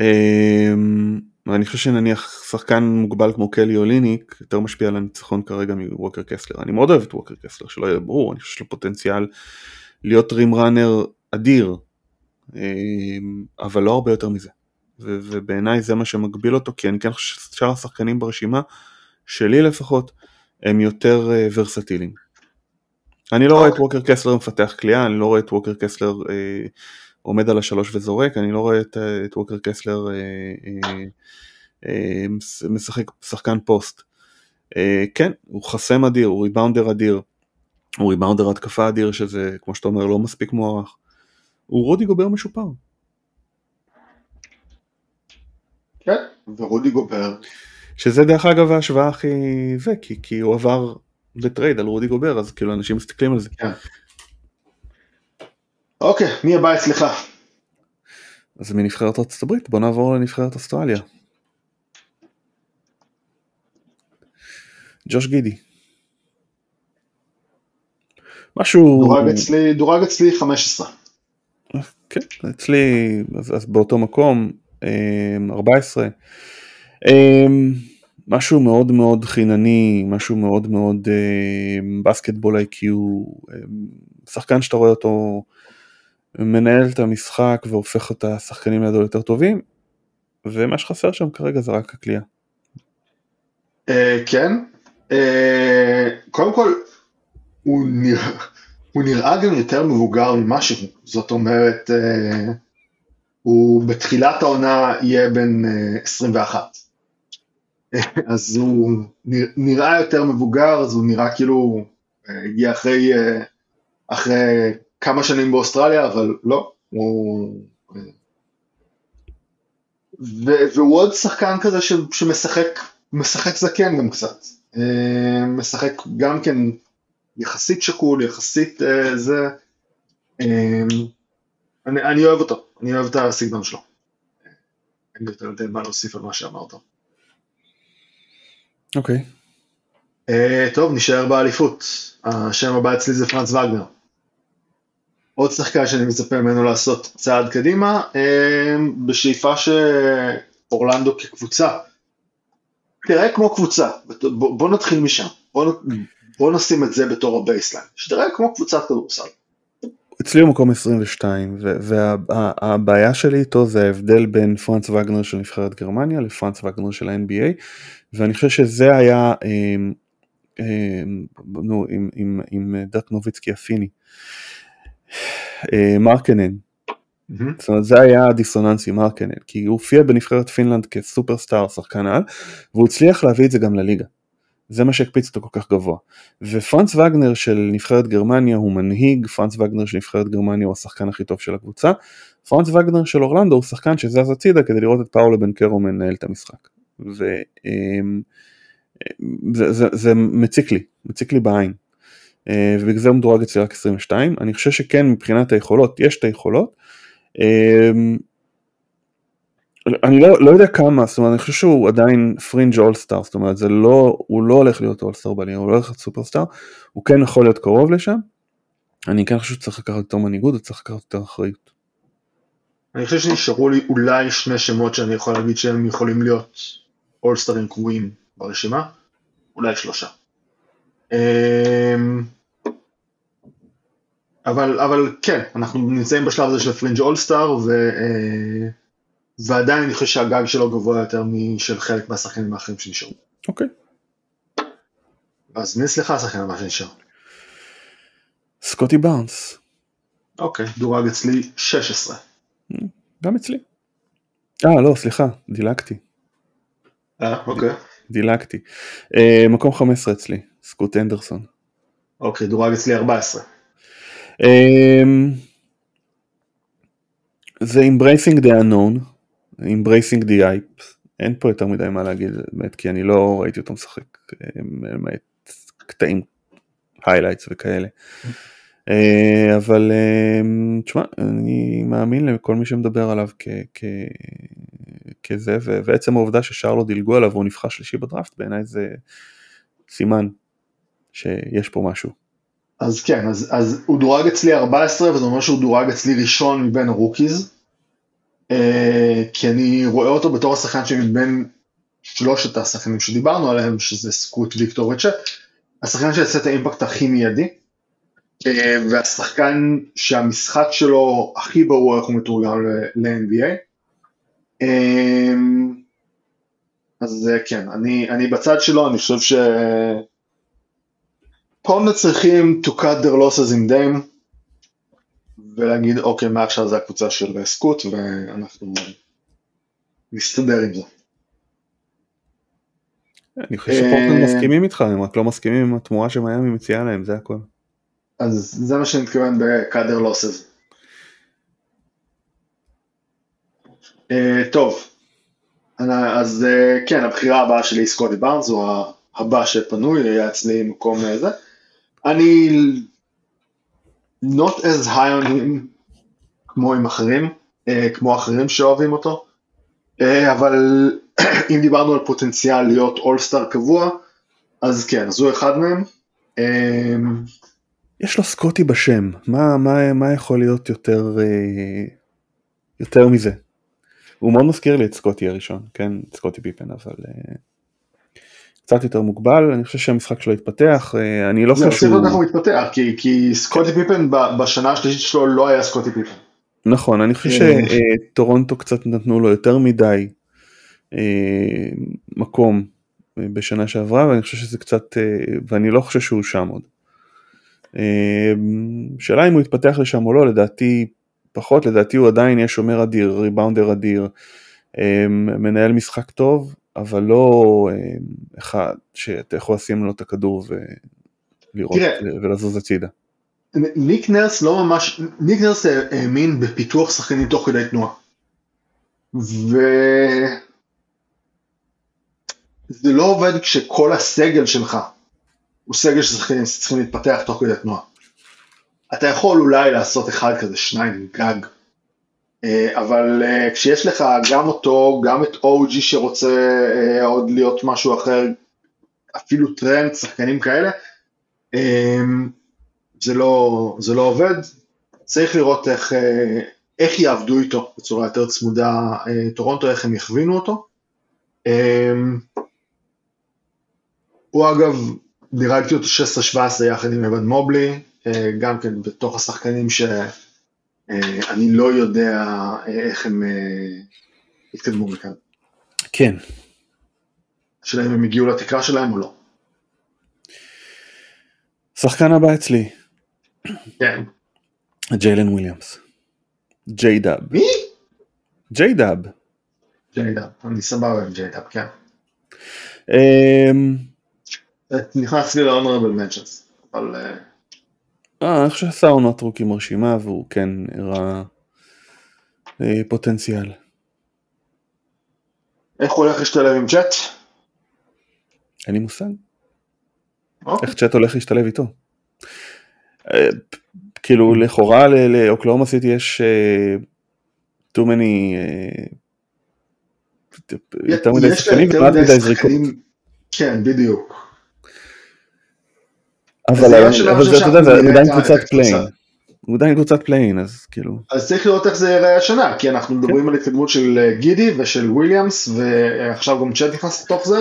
אמ, אני חושב שנניח שחקן מוגבל כמו קלי אוליניק יותר משפיע על הניצחון כרגע מווקר קסלר. אני מאוד אוהב את ווקר קסלר, שלא יהיה ברור, אני חושב שיש לו פוטנציאל להיות רים ראנר אדיר, אמ, אבל לא הרבה יותר מזה. ובעיניי זה מה שמגביל אותו, כי אני כן חושב ששאר השחקנים ברשימה, שלי לפחות, הם יותר אה, ורסטיליים. אני לא רואה את אוקיי. ווקר קסלר מפתח קליעה, אני לא רואה את ווקר קסלר אה, עומד על השלוש וזורק, אני לא רואה את, את ווקר קסלר אה, אה, אה, משחק שחקן פוסט. אה, כן, הוא חסם אדיר, הוא ריבאונדר אדיר, הוא ריבאונדר התקפה אדיר, שזה, כמו שאתה אומר, לא מספיק מוערך. הוא רודי גובר משופר. כן, ורודי גובר. שזה דרך אגב ההשוואה הכי זה, כי, כי הוא עבר בטרייד על רודי גובר, אז כאילו אנשים מסתכלים על זה. כן. אוקיי, מי הבא אצלך? אז מנבחרת ארצות הברית בוא נעבור לנבחרת אוסטרליה. ג'וש גידי. משהו... דורג אצלי, דורג אצלי 15. כן, אצלי, אז, אז באותו מקום, 14. אמ, אמ, משהו מאוד מאוד חינני, משהו מאוד מאוד בסקטבול איי-קיו, שחקן שאתה רואה אותו מנהל את המשחק והופך את השחקנים לידו יותר טובים, ומה שחסר שם כרגע זה רק הכלייה. אה, כן, אה, קודם כל הוא נראה גם יותר מבוגר ממשהו, זאת אומרת, אה, הוא בתחילת העונה יהיה בן 21. אז הוא נראה יותר מבוגר, אז הוא נראה כאילו הגיע אחרי, אחרי כמה שנים באוסטרליה, אבל לא, הוא... והוא עוד שחקן כזה ש... שמשחק, משחק זקן גם קצת, אה, משחק גם כן יחסית שקול, יחסית אה, זה, אה, אני, אני אוהב אותו, אני אוהב את הסגנון שלו. אין לי יותר מה להוסיף על מה שאמרת. אוקיי. Okay. Uh, טוב, נשאר באליפות. השם הבא אצלי זה פרנץ וגנר. עוד שחקן שאני מצפה ממנו לעשות צעד קדימה, אמ, בשאיפה שאורלנדו כקבוצה תראה כמו קבוצה, בוא נתחיל משם, בוא, בוא נשים את זה בתור ה baseline, שתראה כמו קבוצת כדורסל. אצלי הוא מקום 22, והבעיה שלי איתו זה ההבדל בין פרנץ וגנר של נבחרת גרמניה לפרנץ וגנר של ה-NBA, ואני חושב שזה היה, אמ, אמ, נו, עם, עם, עם דק נוביצקי הפיני, אה, מרקנן, Mm-hmm. זאת אומרת זה היה הדיסוננס עם מרקנן, כי הוא הופיע בנבחרת פינלנד כסופרסטאר, שחקן על, והוא הצליח להביא את זה גם לליגה. זה מה שהקפיץ אותו כל כך גבוה. ופרנץ וגנר של נבחרת גרמניה הוא מנהיג, פרנץ וגנר של נבחרת גרמניה הוא השחקן הכי טוב של הקבוצה, פרנץ וגנר של אורלנדו הוא שחקן שזז הצידה כדי לראות את פאולו בן קרו מנהל את המשחק. וזה אמ, זה, זה, זה מציק לי, מציק לי בעין. אה, ובגלל זה הוא מדורג אצלי רק 22. אני חושב שכן מבחינת היכולות, יש את היכולות. אני לא, לא יודע כמה, זאת אומרת, אני חושב שהוא עדיין fringe all-star, זאת אומרת, זה לא, הוא לא הולך להיות אולסטאר בליגה, הוא לא הולך להיות סופרסטאר, הוא כן יכול להיות קרוב לשם, אני כן חושב שצריך לקחת יותר מנהיגות וצריך לקחת יותר אחריות. אני חושב שנשארו לי אולי שני שמות שאני יכול להגיד שהם יכולים להיות אולסטרים קבועים ברשימה, אולי שלושה. אמ, אבל, אבל כן, אנחנו נמצאים בשלב הזה של fringe all-star, ו... ועדיין אני חושב שהגג שלו גבוה יותר משל חלק מהשחקנים האחרים שנשארו. אוקיי. אז מי אצלך השחקן הבא שנשאר? סקוטי בארנס. אוקיי, דורג אצלי 16. גם אצלי. אה, לא, סליחה, דילגתי. אה, אוקיי. דילגתי. אה, מקום 15 אצלי, סקוט אנדרסון. אוקיי, דורג אצלי 14. אה, זה Embracing the Unknown, Embracing the Hype, אין פה יותר מדי מה להגיד, באמת, כי אני לא ראיתי אותו משחק, למעט קטעים, highlights וכאלה. אה, אבל אה, תשמע, אני מאמין לכל מי שמדבר עליו כזה, ועצם העובדה ששרלו דילגו עליו והוא נבחר שלישי בדראפט, בעיניי זה סימן שיש פה משהו. אז כן, אז, אז הוא דורג אצלי 14, וזה אומר שהוא דורג אצלי ראשון מבין ה rookies. אה, כי אני רואה אותו בתור השחקן שמבין שלושת השחקנים שדיברנו עליהם, שזה סקוט, ויקטור וצ'ט, השחקן שיעשה את האימפקט הכי מיידי, אה, והשחקן שהמשחק שלו הכי ברור איך הוא מתורגם ל-NBA. אה, אז כן, אני, אני בצד שלו, אני חושב ש... פונד צריכים to cut their losses in them, ולהגיד אוקיי מעכשיו זה הקבוצה של סקוט ואנחנו נסתדר עם זה. אני חושב שפורטנד מסכימים איתך, הם רק לא מסכימים עם התמורה שמיאמי מציעה להם, זה הכל. אז זה מה שאני מתכוון בקאדר לוסס. טוב, אז uh, כן, הבחירה הבאה שלי סקוטי בארנס הוא הבא שפנוי, היה אצלי מקום אה, זה. אני not as high on him כמו עם אחרים, אה, כמו אחרים שאוהבים אותו, אה, אבל אם דיברנו על פוטנציאל להיות אולסטאר קבוע, אז כן, אז הוא אחד מהם. אה, יש לו סקוטי בשם, מה, מה, מה יכול להיות יותר, יותר מזה? הוא מאוד מזכיר לי את סקוטי הראשון, כן, סקוטי פיפן, אבל קצת יותר מוגבל, אני חושב שהמשחק שלו התפתח, אה, אני לא חושב שהוא... זה הוא מתפתח, כי, כי סקוטי פיפן בשנה השלישית שלו לא היה סקוטי פיפן. נכון, אני חושב אה. שטורונטו קצת נתנו לו יותר מדי אה, מקום בשנה שעברה, ואני חושב שזה קצת, ואני לא חושב שהוא שם עוד. שאלה אם הוא יתפתח לשם או לא, לדעתי פחות, לדעתי הוא עדיין יהיה שומר אדיר, ריבאונדר אדיר, מנהל משחק טוב, אבל לא אה, אחד שאתה יכול לשים לו את הכדור ולראות ולזוז הצידה. ניק נרס לא ממש, ניק נרס האמין בפיתוח שחקנים תוך כדי תנועה. וזה לא עובד כשכל הסגל שלך הוא סגל של שחקנים שצריכים להתפתח תוך כדי תנועה. אתה יכול אולי לעשות אחד כזה, שניים גג, אבל אה, כשיש לך גם אותו, גם את אוג'י שרוצה אה, עוד להיות משהו אחר, אפילו טרנט, שחקנים כאלה, זה לא, זה לא עובד, צריך לראות איך, איך יעבדו איתו בצורה יותר צמודה טורונטו, איך הם יכווינו אותו. הוא אגב, דירגתי אותו 16-17 יחד עם אבן מובלי, אה, גם כן בתוך השחקנים שאני לא יודע איך הם התקדמו מכאן. כן. השאלה אם הם הגיעו לתקרה שלהם או לא. שחקן הבא אצלי. כן. ג'יילן וויליאמס. ג'יי דאב. מי? ג'יי דאב. ג'יי דאב, אני סבבה עם ג'יי דאב, כן. אמ, נכנס לי ל-honorable mentions, אבל... אה, אני חושב שעשה עונת רוקי מרשימה והוא כן הראה אה, פוטנציאל. איך הוא הולך להשתלב עם צ'אט? אין לי מושג. אוקיי. איך צ'אט הולך להשתלב איתו. אה, כאילו לכאורה לאוקלאומה סיטי יש אה, too many אה, יותר מדי שחקנים ומעט מדי זריקות. כן, בדיוק. אבל זה אתה יודע, זה עדיין קבוצת. play-in. הוא עדיין קבוצת play-in אז כאילו. אז צריך לראות איך זה ייראה השנה, כי אנחנו מדברים על התקדמות של אה, גידי ושל וויליאמס, ועכשיו גם צ'אט נכנס לתוך זה.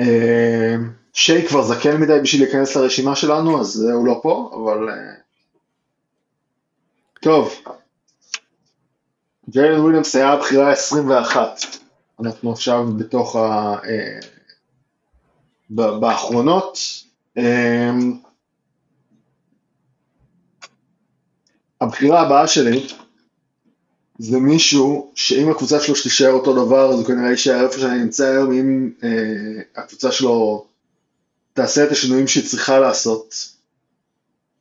אה, שיי כבר זקן מדי בשביל להיכנס לרשימה שלנו, אז הוא לא פה, אבל... אה, טוב. ג'יילן וויליאמס היה הבחירה ה-21. אנחנו עכשיו בתוך ה... באחרונות. אה, הבחירה הבאה שלי זה מישהו שאם הקבוצה שלו תישאר אותו דבר אז הוא כנראה יישאר איפה שאני נמצא היום אם אה, הקבוצה שלו תעשה את השינויים שהיא צריכה לעשות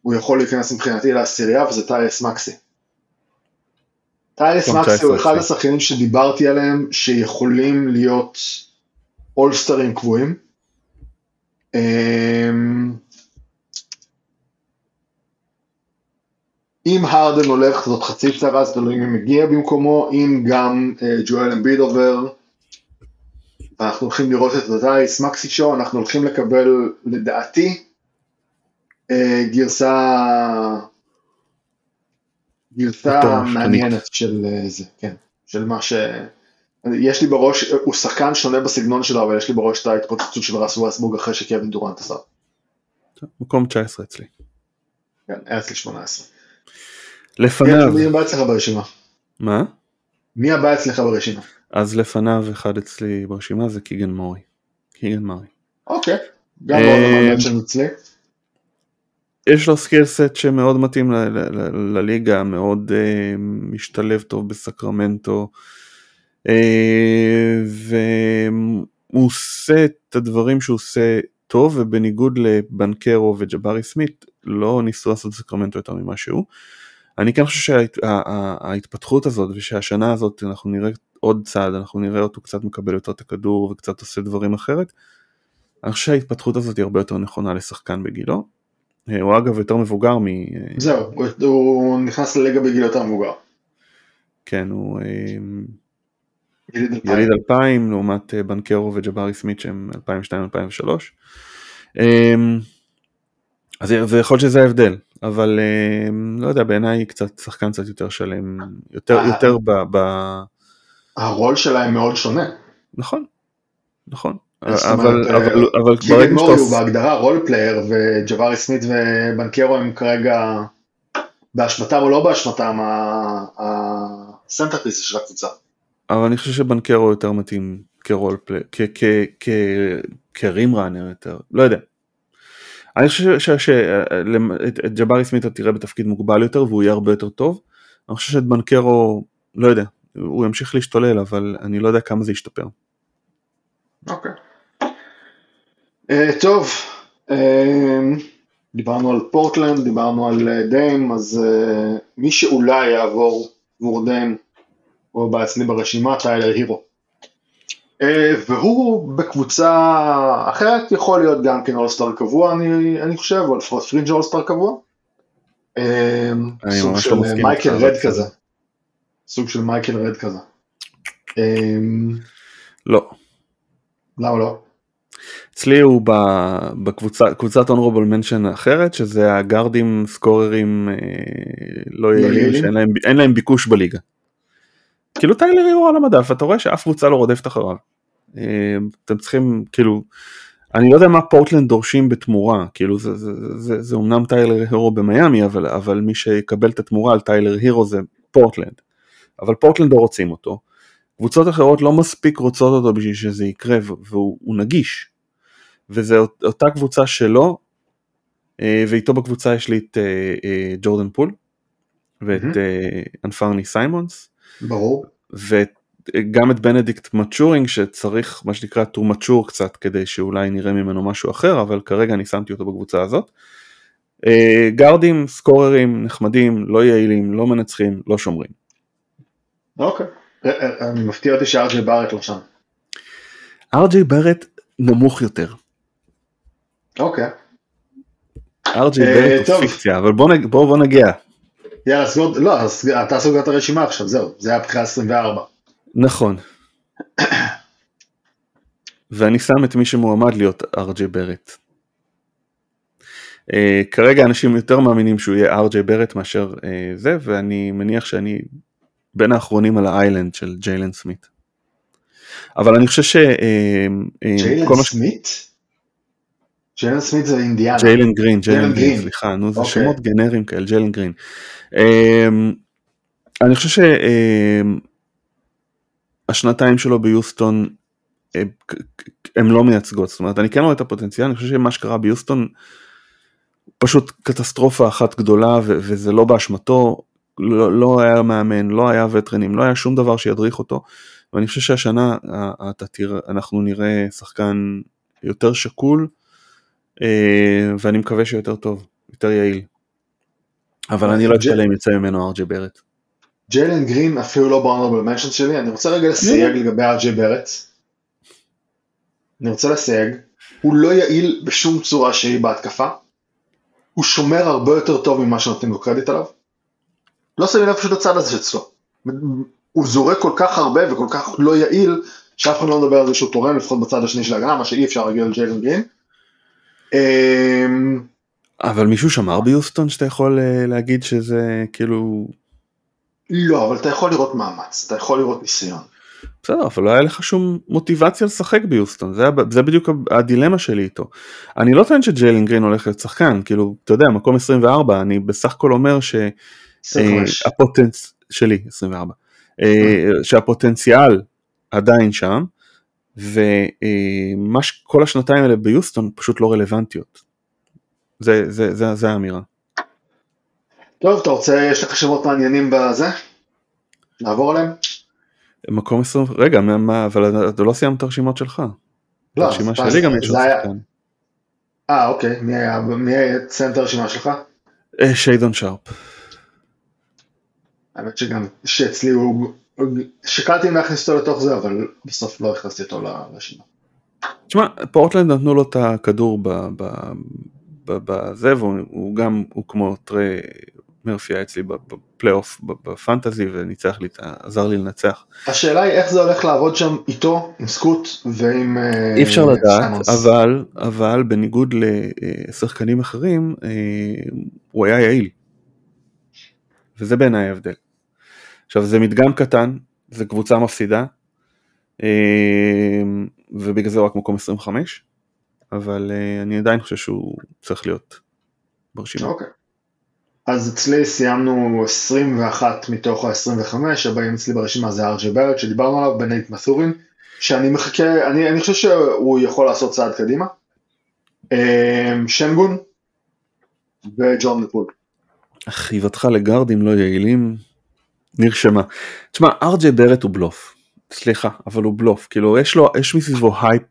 הוא יכול להיכנס מבחינתי לעשירייה וזה טייס מקסי. טייס מקסי הוא אחד. השחקנים שדיברתי עליהם שיכולים להיות אולסטרים קבועים. אמ, אם הרדן הולך זאת חצי צרה, זה תלוי מי מגיע במקומו, אם גם אה, ג'ואל אמביד עובר, אנחנו הולכים לראות את הטייס מקסי שואו, אנחנו הולכים לקבל לדעתי אה, גרסה גרסה. מעניינת של אה, זה, כן, של מה ש... יש לי בראש, הוא שחקן שונה בסגנון שלו, אבל יש לי בראש את ההתפוצצות של רס ווסבורג אחרי שקווין דורנט עשה. מקום 19 אצלי. כן, היה אצלי 18. לפניו. מי הבא אצלך ברשימה? מה? מי הבא אצלך ברשימה? אז לפניו אחד אצלי ברשימה זה קיגן מורי. קיגן מורי. אוקיי, גם אה, מאוד אצלי. יש לו skill set שמאוד מתאים לליגה, מאוד uh, משתלב טוב בסקרמנטו, והוא עושה את הדברים שהוא עושה טוב, ובניגוד לבנקרו וג'בארי סמית, לא ניסו לעשות סקרמנטו יותר ממה שהוא. אני כן חושב שההתפתחות הזאת, ושהשנה הזאת אנחנו נראה עוד צעד, אנחנו נראה אותו קצת מקבל יותר את הכדור וקצת עושה דברים אחרת. אני חושב שההתפתחות הזאת היא הרבה יותר נכונה לשחקן בגילו. אה, הוא אגב יותר מבוגר מ... אה, זהו, הוא- הוא נכנס לליגה בגיל יותר מבוגר. כן, הוא אה, יליד אלפיים. יליד 2000 לעומת אה, בנקרו וג'בארי סמית שהם 2002-2003. אה, אז זה- יכול להיות שזה ההבדל, אבל אה, לא יודע, בעיניי קצת שחקן קצת יותר שלם, יותר, אה. יותר ב... ב... הרול שלהם מאוד שונה. נכון, נכון, אבל, אה, אבל, אבל קיגן ברגע מורי הוא שאתה... בהגדרה role player וג'בארי סמית ובנקרו הם כרגע באשמתם או לא באשמתם ה centerpiece של הקבוצה. אבל אני חושב שבנקרו יותר מתאים כ role player, כ rim runner יותר, לא יודע. אני חושב שאת ג'בארי סמית אתה תראה בתפקיד מוגבל יותר והוא יהיה הרבה יותר טוב. אני חושב שאת בנקרו, לא יודע, הוא ימשיך להשתולל אבל אני לא יודע כמה זה ישתפר. אוקיי. אה, טוב, אה, דיברנו על פורטלנד, דיברנו על אה, דיים, אז אה, מי שאולי יעבור עבור הוא הבא אצלי ברשימה, טיילר הירו. אה, והוא בקבוצה אחרת יכול להיות גם כן all-star קבוע אני, אני חושב, או לפחות fringe all-star קבוע. אה, סוג של לא מייקל רד. כזה. סוג של מייקל רד כזה. אה, לא. למה לא? אצלי הוא בקבוצה, קבוצת honorable mention אחרת שזה הגארדים scorers אה, לא יעילים? שאין להם, להם ביקוש בליגה. כאילו טיילר הירו על המדף אתה רואה שאף קבוצה לא רודפת אחריו. אה, אתם צריכים כאילו אני לא יודע מה פורטלנד דורשים בתמורה, כאילו זה, זה, זה, זה, זה אומנם טיילר הירו במיאמי, אבל, אבל מי שיקבל את התמורה על טיילר הירו זה פורטלנד. אבל פורטלנד לא רוצים אותו. קבוצות אחרות לא מספיק רוצות אותו בשביל שזה יקרה, והוא נגיש. וזו אותה קבוצה שלו, אה, ואיתו בקבוצה יש לי את אה, ג'ורדן פול, ואת אנפרני סיימונס. ברור. ואת גם את בנדיקט מת'ורין שצריך מה שנקרא to mature קצת כדי שאולי נראה ממנו משהו אחר אבל כרגע אני שמתי אותו בקבוצה הזאת. אה, גארדים scorers נחמדים לא יעילים לא מנצחים לא שומרים. אוקיי אה, אה, אני מפתיע אותי שאר ג'יי בארט לא שם. אר ג'יי בארט נמוך יותר. אוקיי. ארג'י בארט הוא פיקציה אבל בוא נגיע. יאללה סגור, לא, אתה סוגר את הרשימה עכשיו, זהו, זה היה בחירה 24. נכון. ואני שם את מי שמועמד להיות ארג'י ברט. Uh, כרגע אנשים יותר מאמינים שהוא יהיה ארג'י ברט מאשר uh, זה, ואני מניח שאני בין האחרונים על האיילנד של ג'יילן סמית. אבל אני חושב ש... Uh, ג'יילן סמית? ג'יילן סמית זה אינדיאנה. ג'יילן גרין, ג'יילן גרין, סליחה, נו זה. אוקיי. שמות גנריים כאלה, ג'יילן גרין. Uh, אני חושב ש... Uh, השנתיים שלו ביוסטון הם לא מייצגות, זאת אומרת אני כן רואה את הפוטנציאל, אני חושב שמה שקרה ביוסטון פשוט קטסטרופה אחת גדולה וזה לא באשמתו, לא, לא היה מאמן, לא היה וטרנים, לא היה שום דבר שידריך אותו ואני חושב שהשנה אתה תראה, אנחנו נראה שחקן יותר שקול אה, ואני מקווה שיותר טוב, יותר יעיל. אבל אני לא אם יצא ממנו ארג'י ברט. ג'יילן גרין אפילו לא באונרבל מנשן שלי, אני רוצה רגע לסייג לגבי ארג'י ברץ. אני רוצה לסייג, הוא לא יעיל בשום צורה שהיא בהתקפה, הוא שומר הרבה יותר טוב ממה שנותנים לו קרדיט עליו. לא שמים לב פשוט לצד הזה שאצלו. הוא זורק כל כך הרבה וכל כך לא יעיל, שאף אחד לא מדבר על זה שהוא תורם לפחות בצד השני של ההגנה, מה שאי אפשר להגיד על ג'יילן גרין. אמ, אבל מישהו שמר ביוסטון שאתה יכול אה, להגיד שזה כאילו לא, אבל אתה יכול לראות מאמץ, אתה יכול לראות ניסיון. בסדר, אבל לא היה לך שום מוטיבציה לשחק ביוסטון, זה, זה בדיוק הדילמה שלי איתו. אני לא טוען שג'יילין גרין הולך להיות שחקן, כאילו, אתה יודע, מקום 24, אני בסך הכל אומר שהפוטנצ... אה, שלי, 24, אה, שהפוטנציאל עדיין שם, וכל השנתיים האלה ביוסטון פשוט לא רלוונטיות. זה, זה, זה, זה האמירה. טוב, אתה רוצה, יש לך שמות מעניינים בזה? נעבור עליהם? מקום 20, רגע, מה, אבל אתה לא סיימת את הרשימות שלך. לא, הרשימה שלי גם יש עוד שחקן. אה, אוקיי, מי היה, מי היה, תסיים את הרשימה שלך? אה, שיידון שרפ. האמת שגם, שאצלי הוא, שקלתי אם להכניס אותו לתוך זה, אבל בסוף לא הכנסתי אותו לרשימה. תשמע, פורטלנד נתנו לו את הכדור בזה, והוא גם, הוא כמו טרי, מרפי היה אצלי בפלייאוף בפנטזי וניצח לי, עזר לי לנצח. השאלה היא איך זה הולך לעבוד שם איתו, עם סקוט ועם... אה, אי אפשר לדעת, אבל, אבל בניגוד לשחקנים אחרים, אה, הוא היה יעיל. וזה בעיניי ההבדל. עכשיו זה מדגם קטן, זה קבוצה מפסידה, אה, ובגלל זה הוא רק מקום 25, אבל אני עדיין חושב שהוא צריך להיות ברשימה. אוקיי. Okay. אז אצלי סיימנו 21 מתוך ה-25, הבאים אצלי ברשימה זה ארג'י ברט שדיברנו עליו, בנית מסורין, שאני מחכה, אני, אני חושב שהוא יכול לעשות צעד קדימה. אמ, שנגון וג'ורדן פול. חיבתך לגארדים לא יעילים נרשמה. תשמע, אר ג'יי בארט הוא בלוף, סליחה, אבל הוא בלוף, כאילו יש לו, יש מסביבו הייפ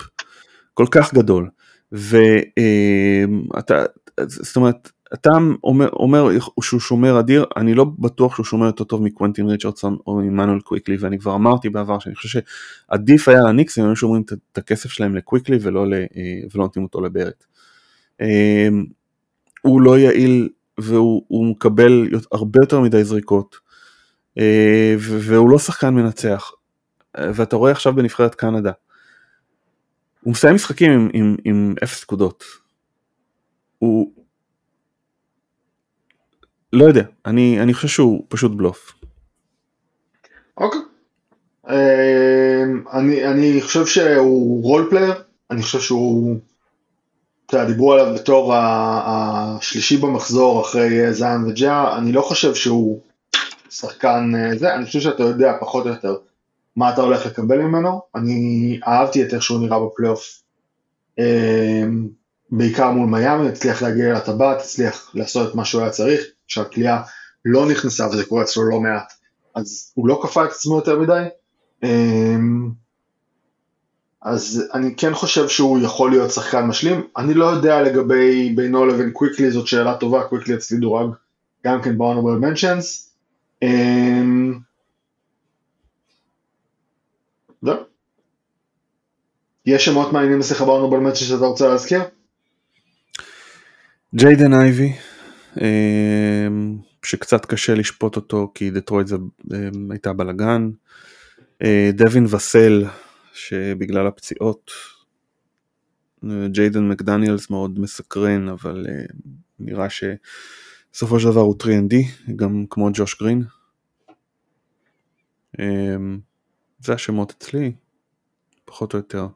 כל כך גדול, ואתה, זאת אומרת, אתה אומר, אומר שהוא שומר אדיר, אני לא בטוח שהוא שומר יותר טוב מקווינטין ריצ'רדסון או מעמנואל קוויקלי, ואני כבר אמרתי בעבר שאני חושב שעדיף היה לניקס אם היו שומרים את הכסף שלהם לקוויקלי ולא, אה, ולא נותנים אותו לברט. אמ, הוא לא יעיל והוא מקבל הרבה יותר מדי זריקות, והוא לא שחקן מנצח, ואתה רואה עכשיו בנבחרת קנדה, הוא מסיים משחקים עם, עם, עם אפס נקודות. הוא, לא יודע, אני, אני חושב שהוא פשוט בלוף. אוקיי. אמ, אני, אני חושב שהוא role player, אני חושב שהוא אתה יודע, דיברו עליו בתור השלישי במחזור אחרי זיין וג'ה, אני לא חושב שהוא שחקן זה, אני חושב שאתה יודע פחות או יותר מה אתה הולך לקבל ממנו, אני אהבתי את איך שהוא נראה בפלייאוף, בעיקר מול מיאמי, הצליח להגיע לטבעת, הצליח לעשות את מה שהוא היה צריך, כשהקליעה לא נכנסה וזה קורה אצלו לא מעט, אז הוא לא כפה את עצמו יותר מדי. אז אני כן חושב שהוא יכול להיות שחקן משלים, אני לא יודע לגבי בינו לבין קוויקלי, זאת שאלה טובה, קוויקלי אצלי דורג גם כן ב-Honorable Mentions. זהו. יש שמות מעניינים אצלך ב-Honorable Mentions שאתה רוצה להזכיר? ג'יידן אייבי, שקצת קשה לשפוט אותו כי דטרויד זה הייתה בלאגן. דווין וסל, שבגלל הפציעות, ג'יידן מקדניאלס מאוד מסקרן, אבל נראה שבסופו של דבר הוא 3ND, גם כמו ג'וש גרין. זה השמות אצלי, פחות או יותר.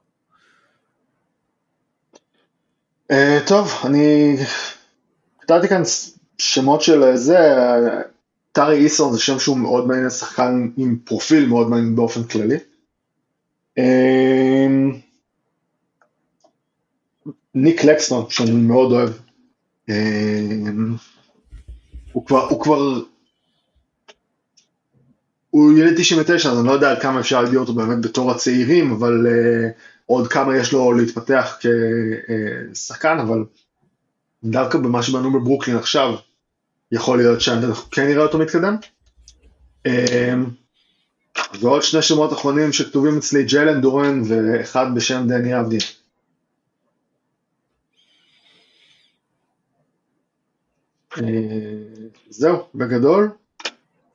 טוב, אני כתבתי כאן שמות של זה, טארי איסון זה שם שהוא מאוד מעניין, שחקן עם פרופיל מאוד מעניין באופן כללי. ניק לקסטון, שאני מאוד אוהב. הוא כבר, הוא כבר, הוא ילד 99, אז אני לא יודע על כמה אפשר להגדיר אותו באמת בתור הצעירים, אבל עוד כמה יש לו להתפתח כשחקן, אבל דווקא במה שבנו בברוקלין עכשיו, יכול להיות שאנחנו כן נראה אותו מתקדם. ועוד שני שמות אחרונים שכתובים אצלי, ג'יילן דורן ואחד בשם דני אבדין. זהו, בגדול.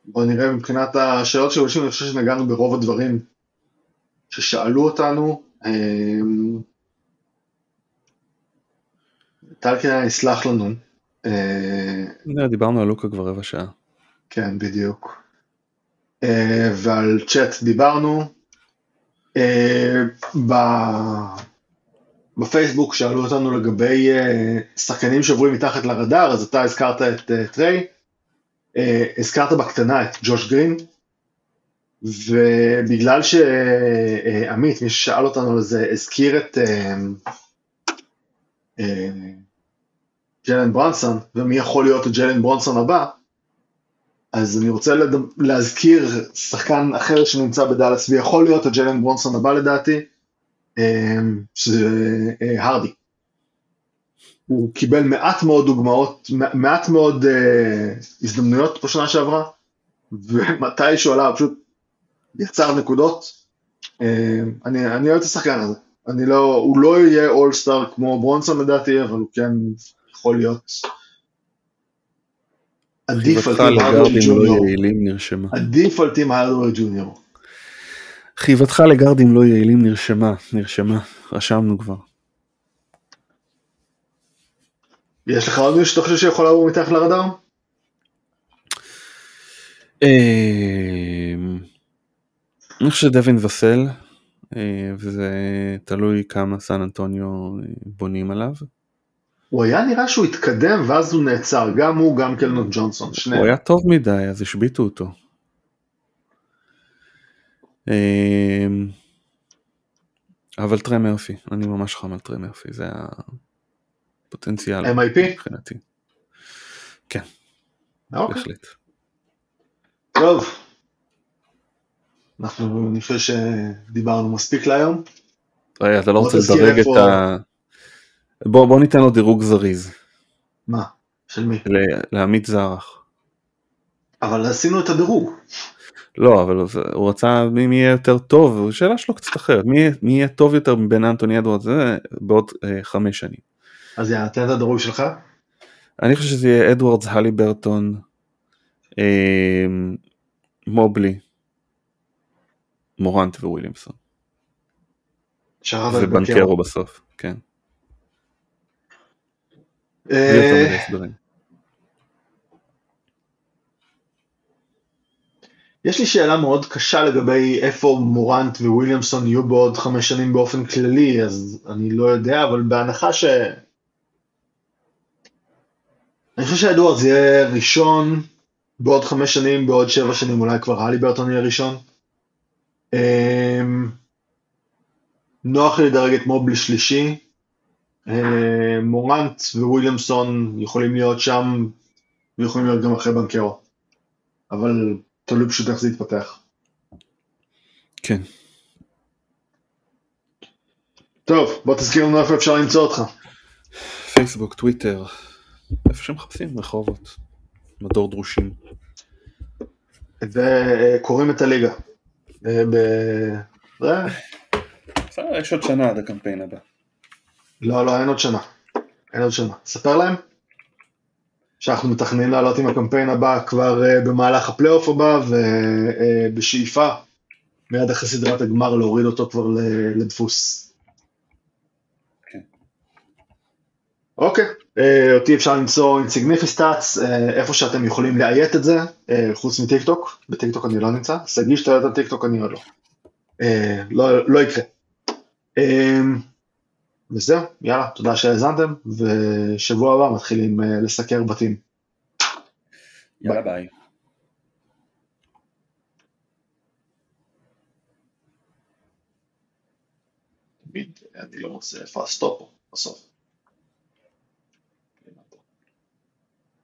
בואו נראה מבחינת השאלות של אנשים, אני חושב שנגענו ברוב הדברים ששאלו אותנו. טלקין יסלח לנו. דיברנו על לוקה כבר רבע שעה. כן, בדיוק. ועל צ'אט דיברנו. בפייסבוק שאלו אותנו לגבי שחקנים שעוברים מתחת לרדאר, אז אתה הזכרת את טריי, הזכרת בקטנה את ג'וש גרין, ובגלל שעמית, מי ששאל אותנו על זה, הזכיר את ג'לן ברונסון, ומי יכול להיות ג'לן ברונסון הבא, אז אני רוצה להזכיר שחקן אחר שנמצא בדאלאס, ויכול להיות הג'לן ברונסון הבא לדעתי, שזה הרדי. הוא קיבל מעט מאוד דוגמאות, מעט מאוד הזדמנויות בשנה שעברה, ומתי שהוא עלה פשוט יצר נקודות. אני, אני אוהב את השחקן הזה. אני לא, הוא לא יהיה אולסטאר כמו ברונסון לדעתי, אבל הוא כן יכול להיות עדיף על טים הארדווי ג'וניור. עדיף על טים הארדווי ג'וניור. חיבתך לגארדים לא יעילים נרשמה, נרשמה, רשמנו כבר. יש לך עוד מישהו שאתה חושב שיכול לעבור מתחת לרדאר? אני חושב שדווין וסל, וזה תלוי כמה סן אנטוניו בונים עליו. הוא היה נראה שהוא התקדם ואז הוא נעצר, גם הוא, גם קלנון ג'ונסון, שניהם. הוא היה טוב מדי, אז השביתו אותו. אבל טרי מרפי, אני ממש חם על טרי מרפי, זה הפוטנציאל MIP? מבחינתי. כן, אוקיי. בהחלט. טוב. אנחנו, אני חושב שדיברנו מספיק להיום. רגע, אתה לא רוצה לדרג את ה... בוא בוא ניתן לו דירוג זריז, מה? של מי? לעמית זרח. אבל עשינו את הדירוג. לא, אבל הוא רצה מי יהיה יותר טוב, השאלה שלו קצת אחרת, מי מי יהיה טוב יותר מבין אנטוני אדוארדס זה בעוד אה, חמש שנים. אז יאללה, תן את הדירוג שלך. אני חושב שזה יהיה אדוארדס, הלי ברטון, אה, מובלי, מורנט וויליאמסון, ובנקרו בסוף, כן. אה. יש לי שאלה מאוד קשה לגבי איפה מורנט וויליאמסון יהיו בעוד חמש שנים באופן כללי, אז אני לא יודע, אבל בהנחה ש... חושב שאדוארדס יהיה ראשון בעוד חמש שנים, בעוד שבע שנים אולי כבר הלי ברטון יהיה ראשון. אמ, נוח לי לדרג את מובלי שלישי. אמ, מורנט וויליאמסון יכולים להיות שם, ויכולים להיות גם אחרי בנקרו. אבל תלוי פשוט איך זה יתפתח. כן. טוב, בוא תזכיר לנו איפה אפשר למצוא אותך. פייסבוק, טוויטר, איפה שמחפשים, רחובות, מדור דרושים. וקוראים את הליגה. אה, בסדר, יש עוד שנה עד הקמפיין הבא. לא, לא, אין עוד שנה. אין עוד שנה. ספר להם שאנחנו מתכננים לעלות עם הקמפיין הבא כבר אה, במהלך הפלייאוף הבא, ובשאיפה מיד אחרי סדרת הגמר להוריד אותו כבר לדפוס. כן. אוקיי, אה, אותי אפשר למצוא אינסיגניפיסטאצ, איפה שאתם יכולים לאיית את זה, אה, חוץ מטיק טוק, בטיק טוק אני לא נמצא, שגיא שאתה יודע את הטיק טוק אני עוד לא. אה, לא, לא יקרה. אה, וזהו, יאללה, תודה שהאזנתם, ושבוע הבא מתחילים אה, לסקר בתים. יאללה ביי. תמיד אני לא מוצא איפה ה stop בסוף.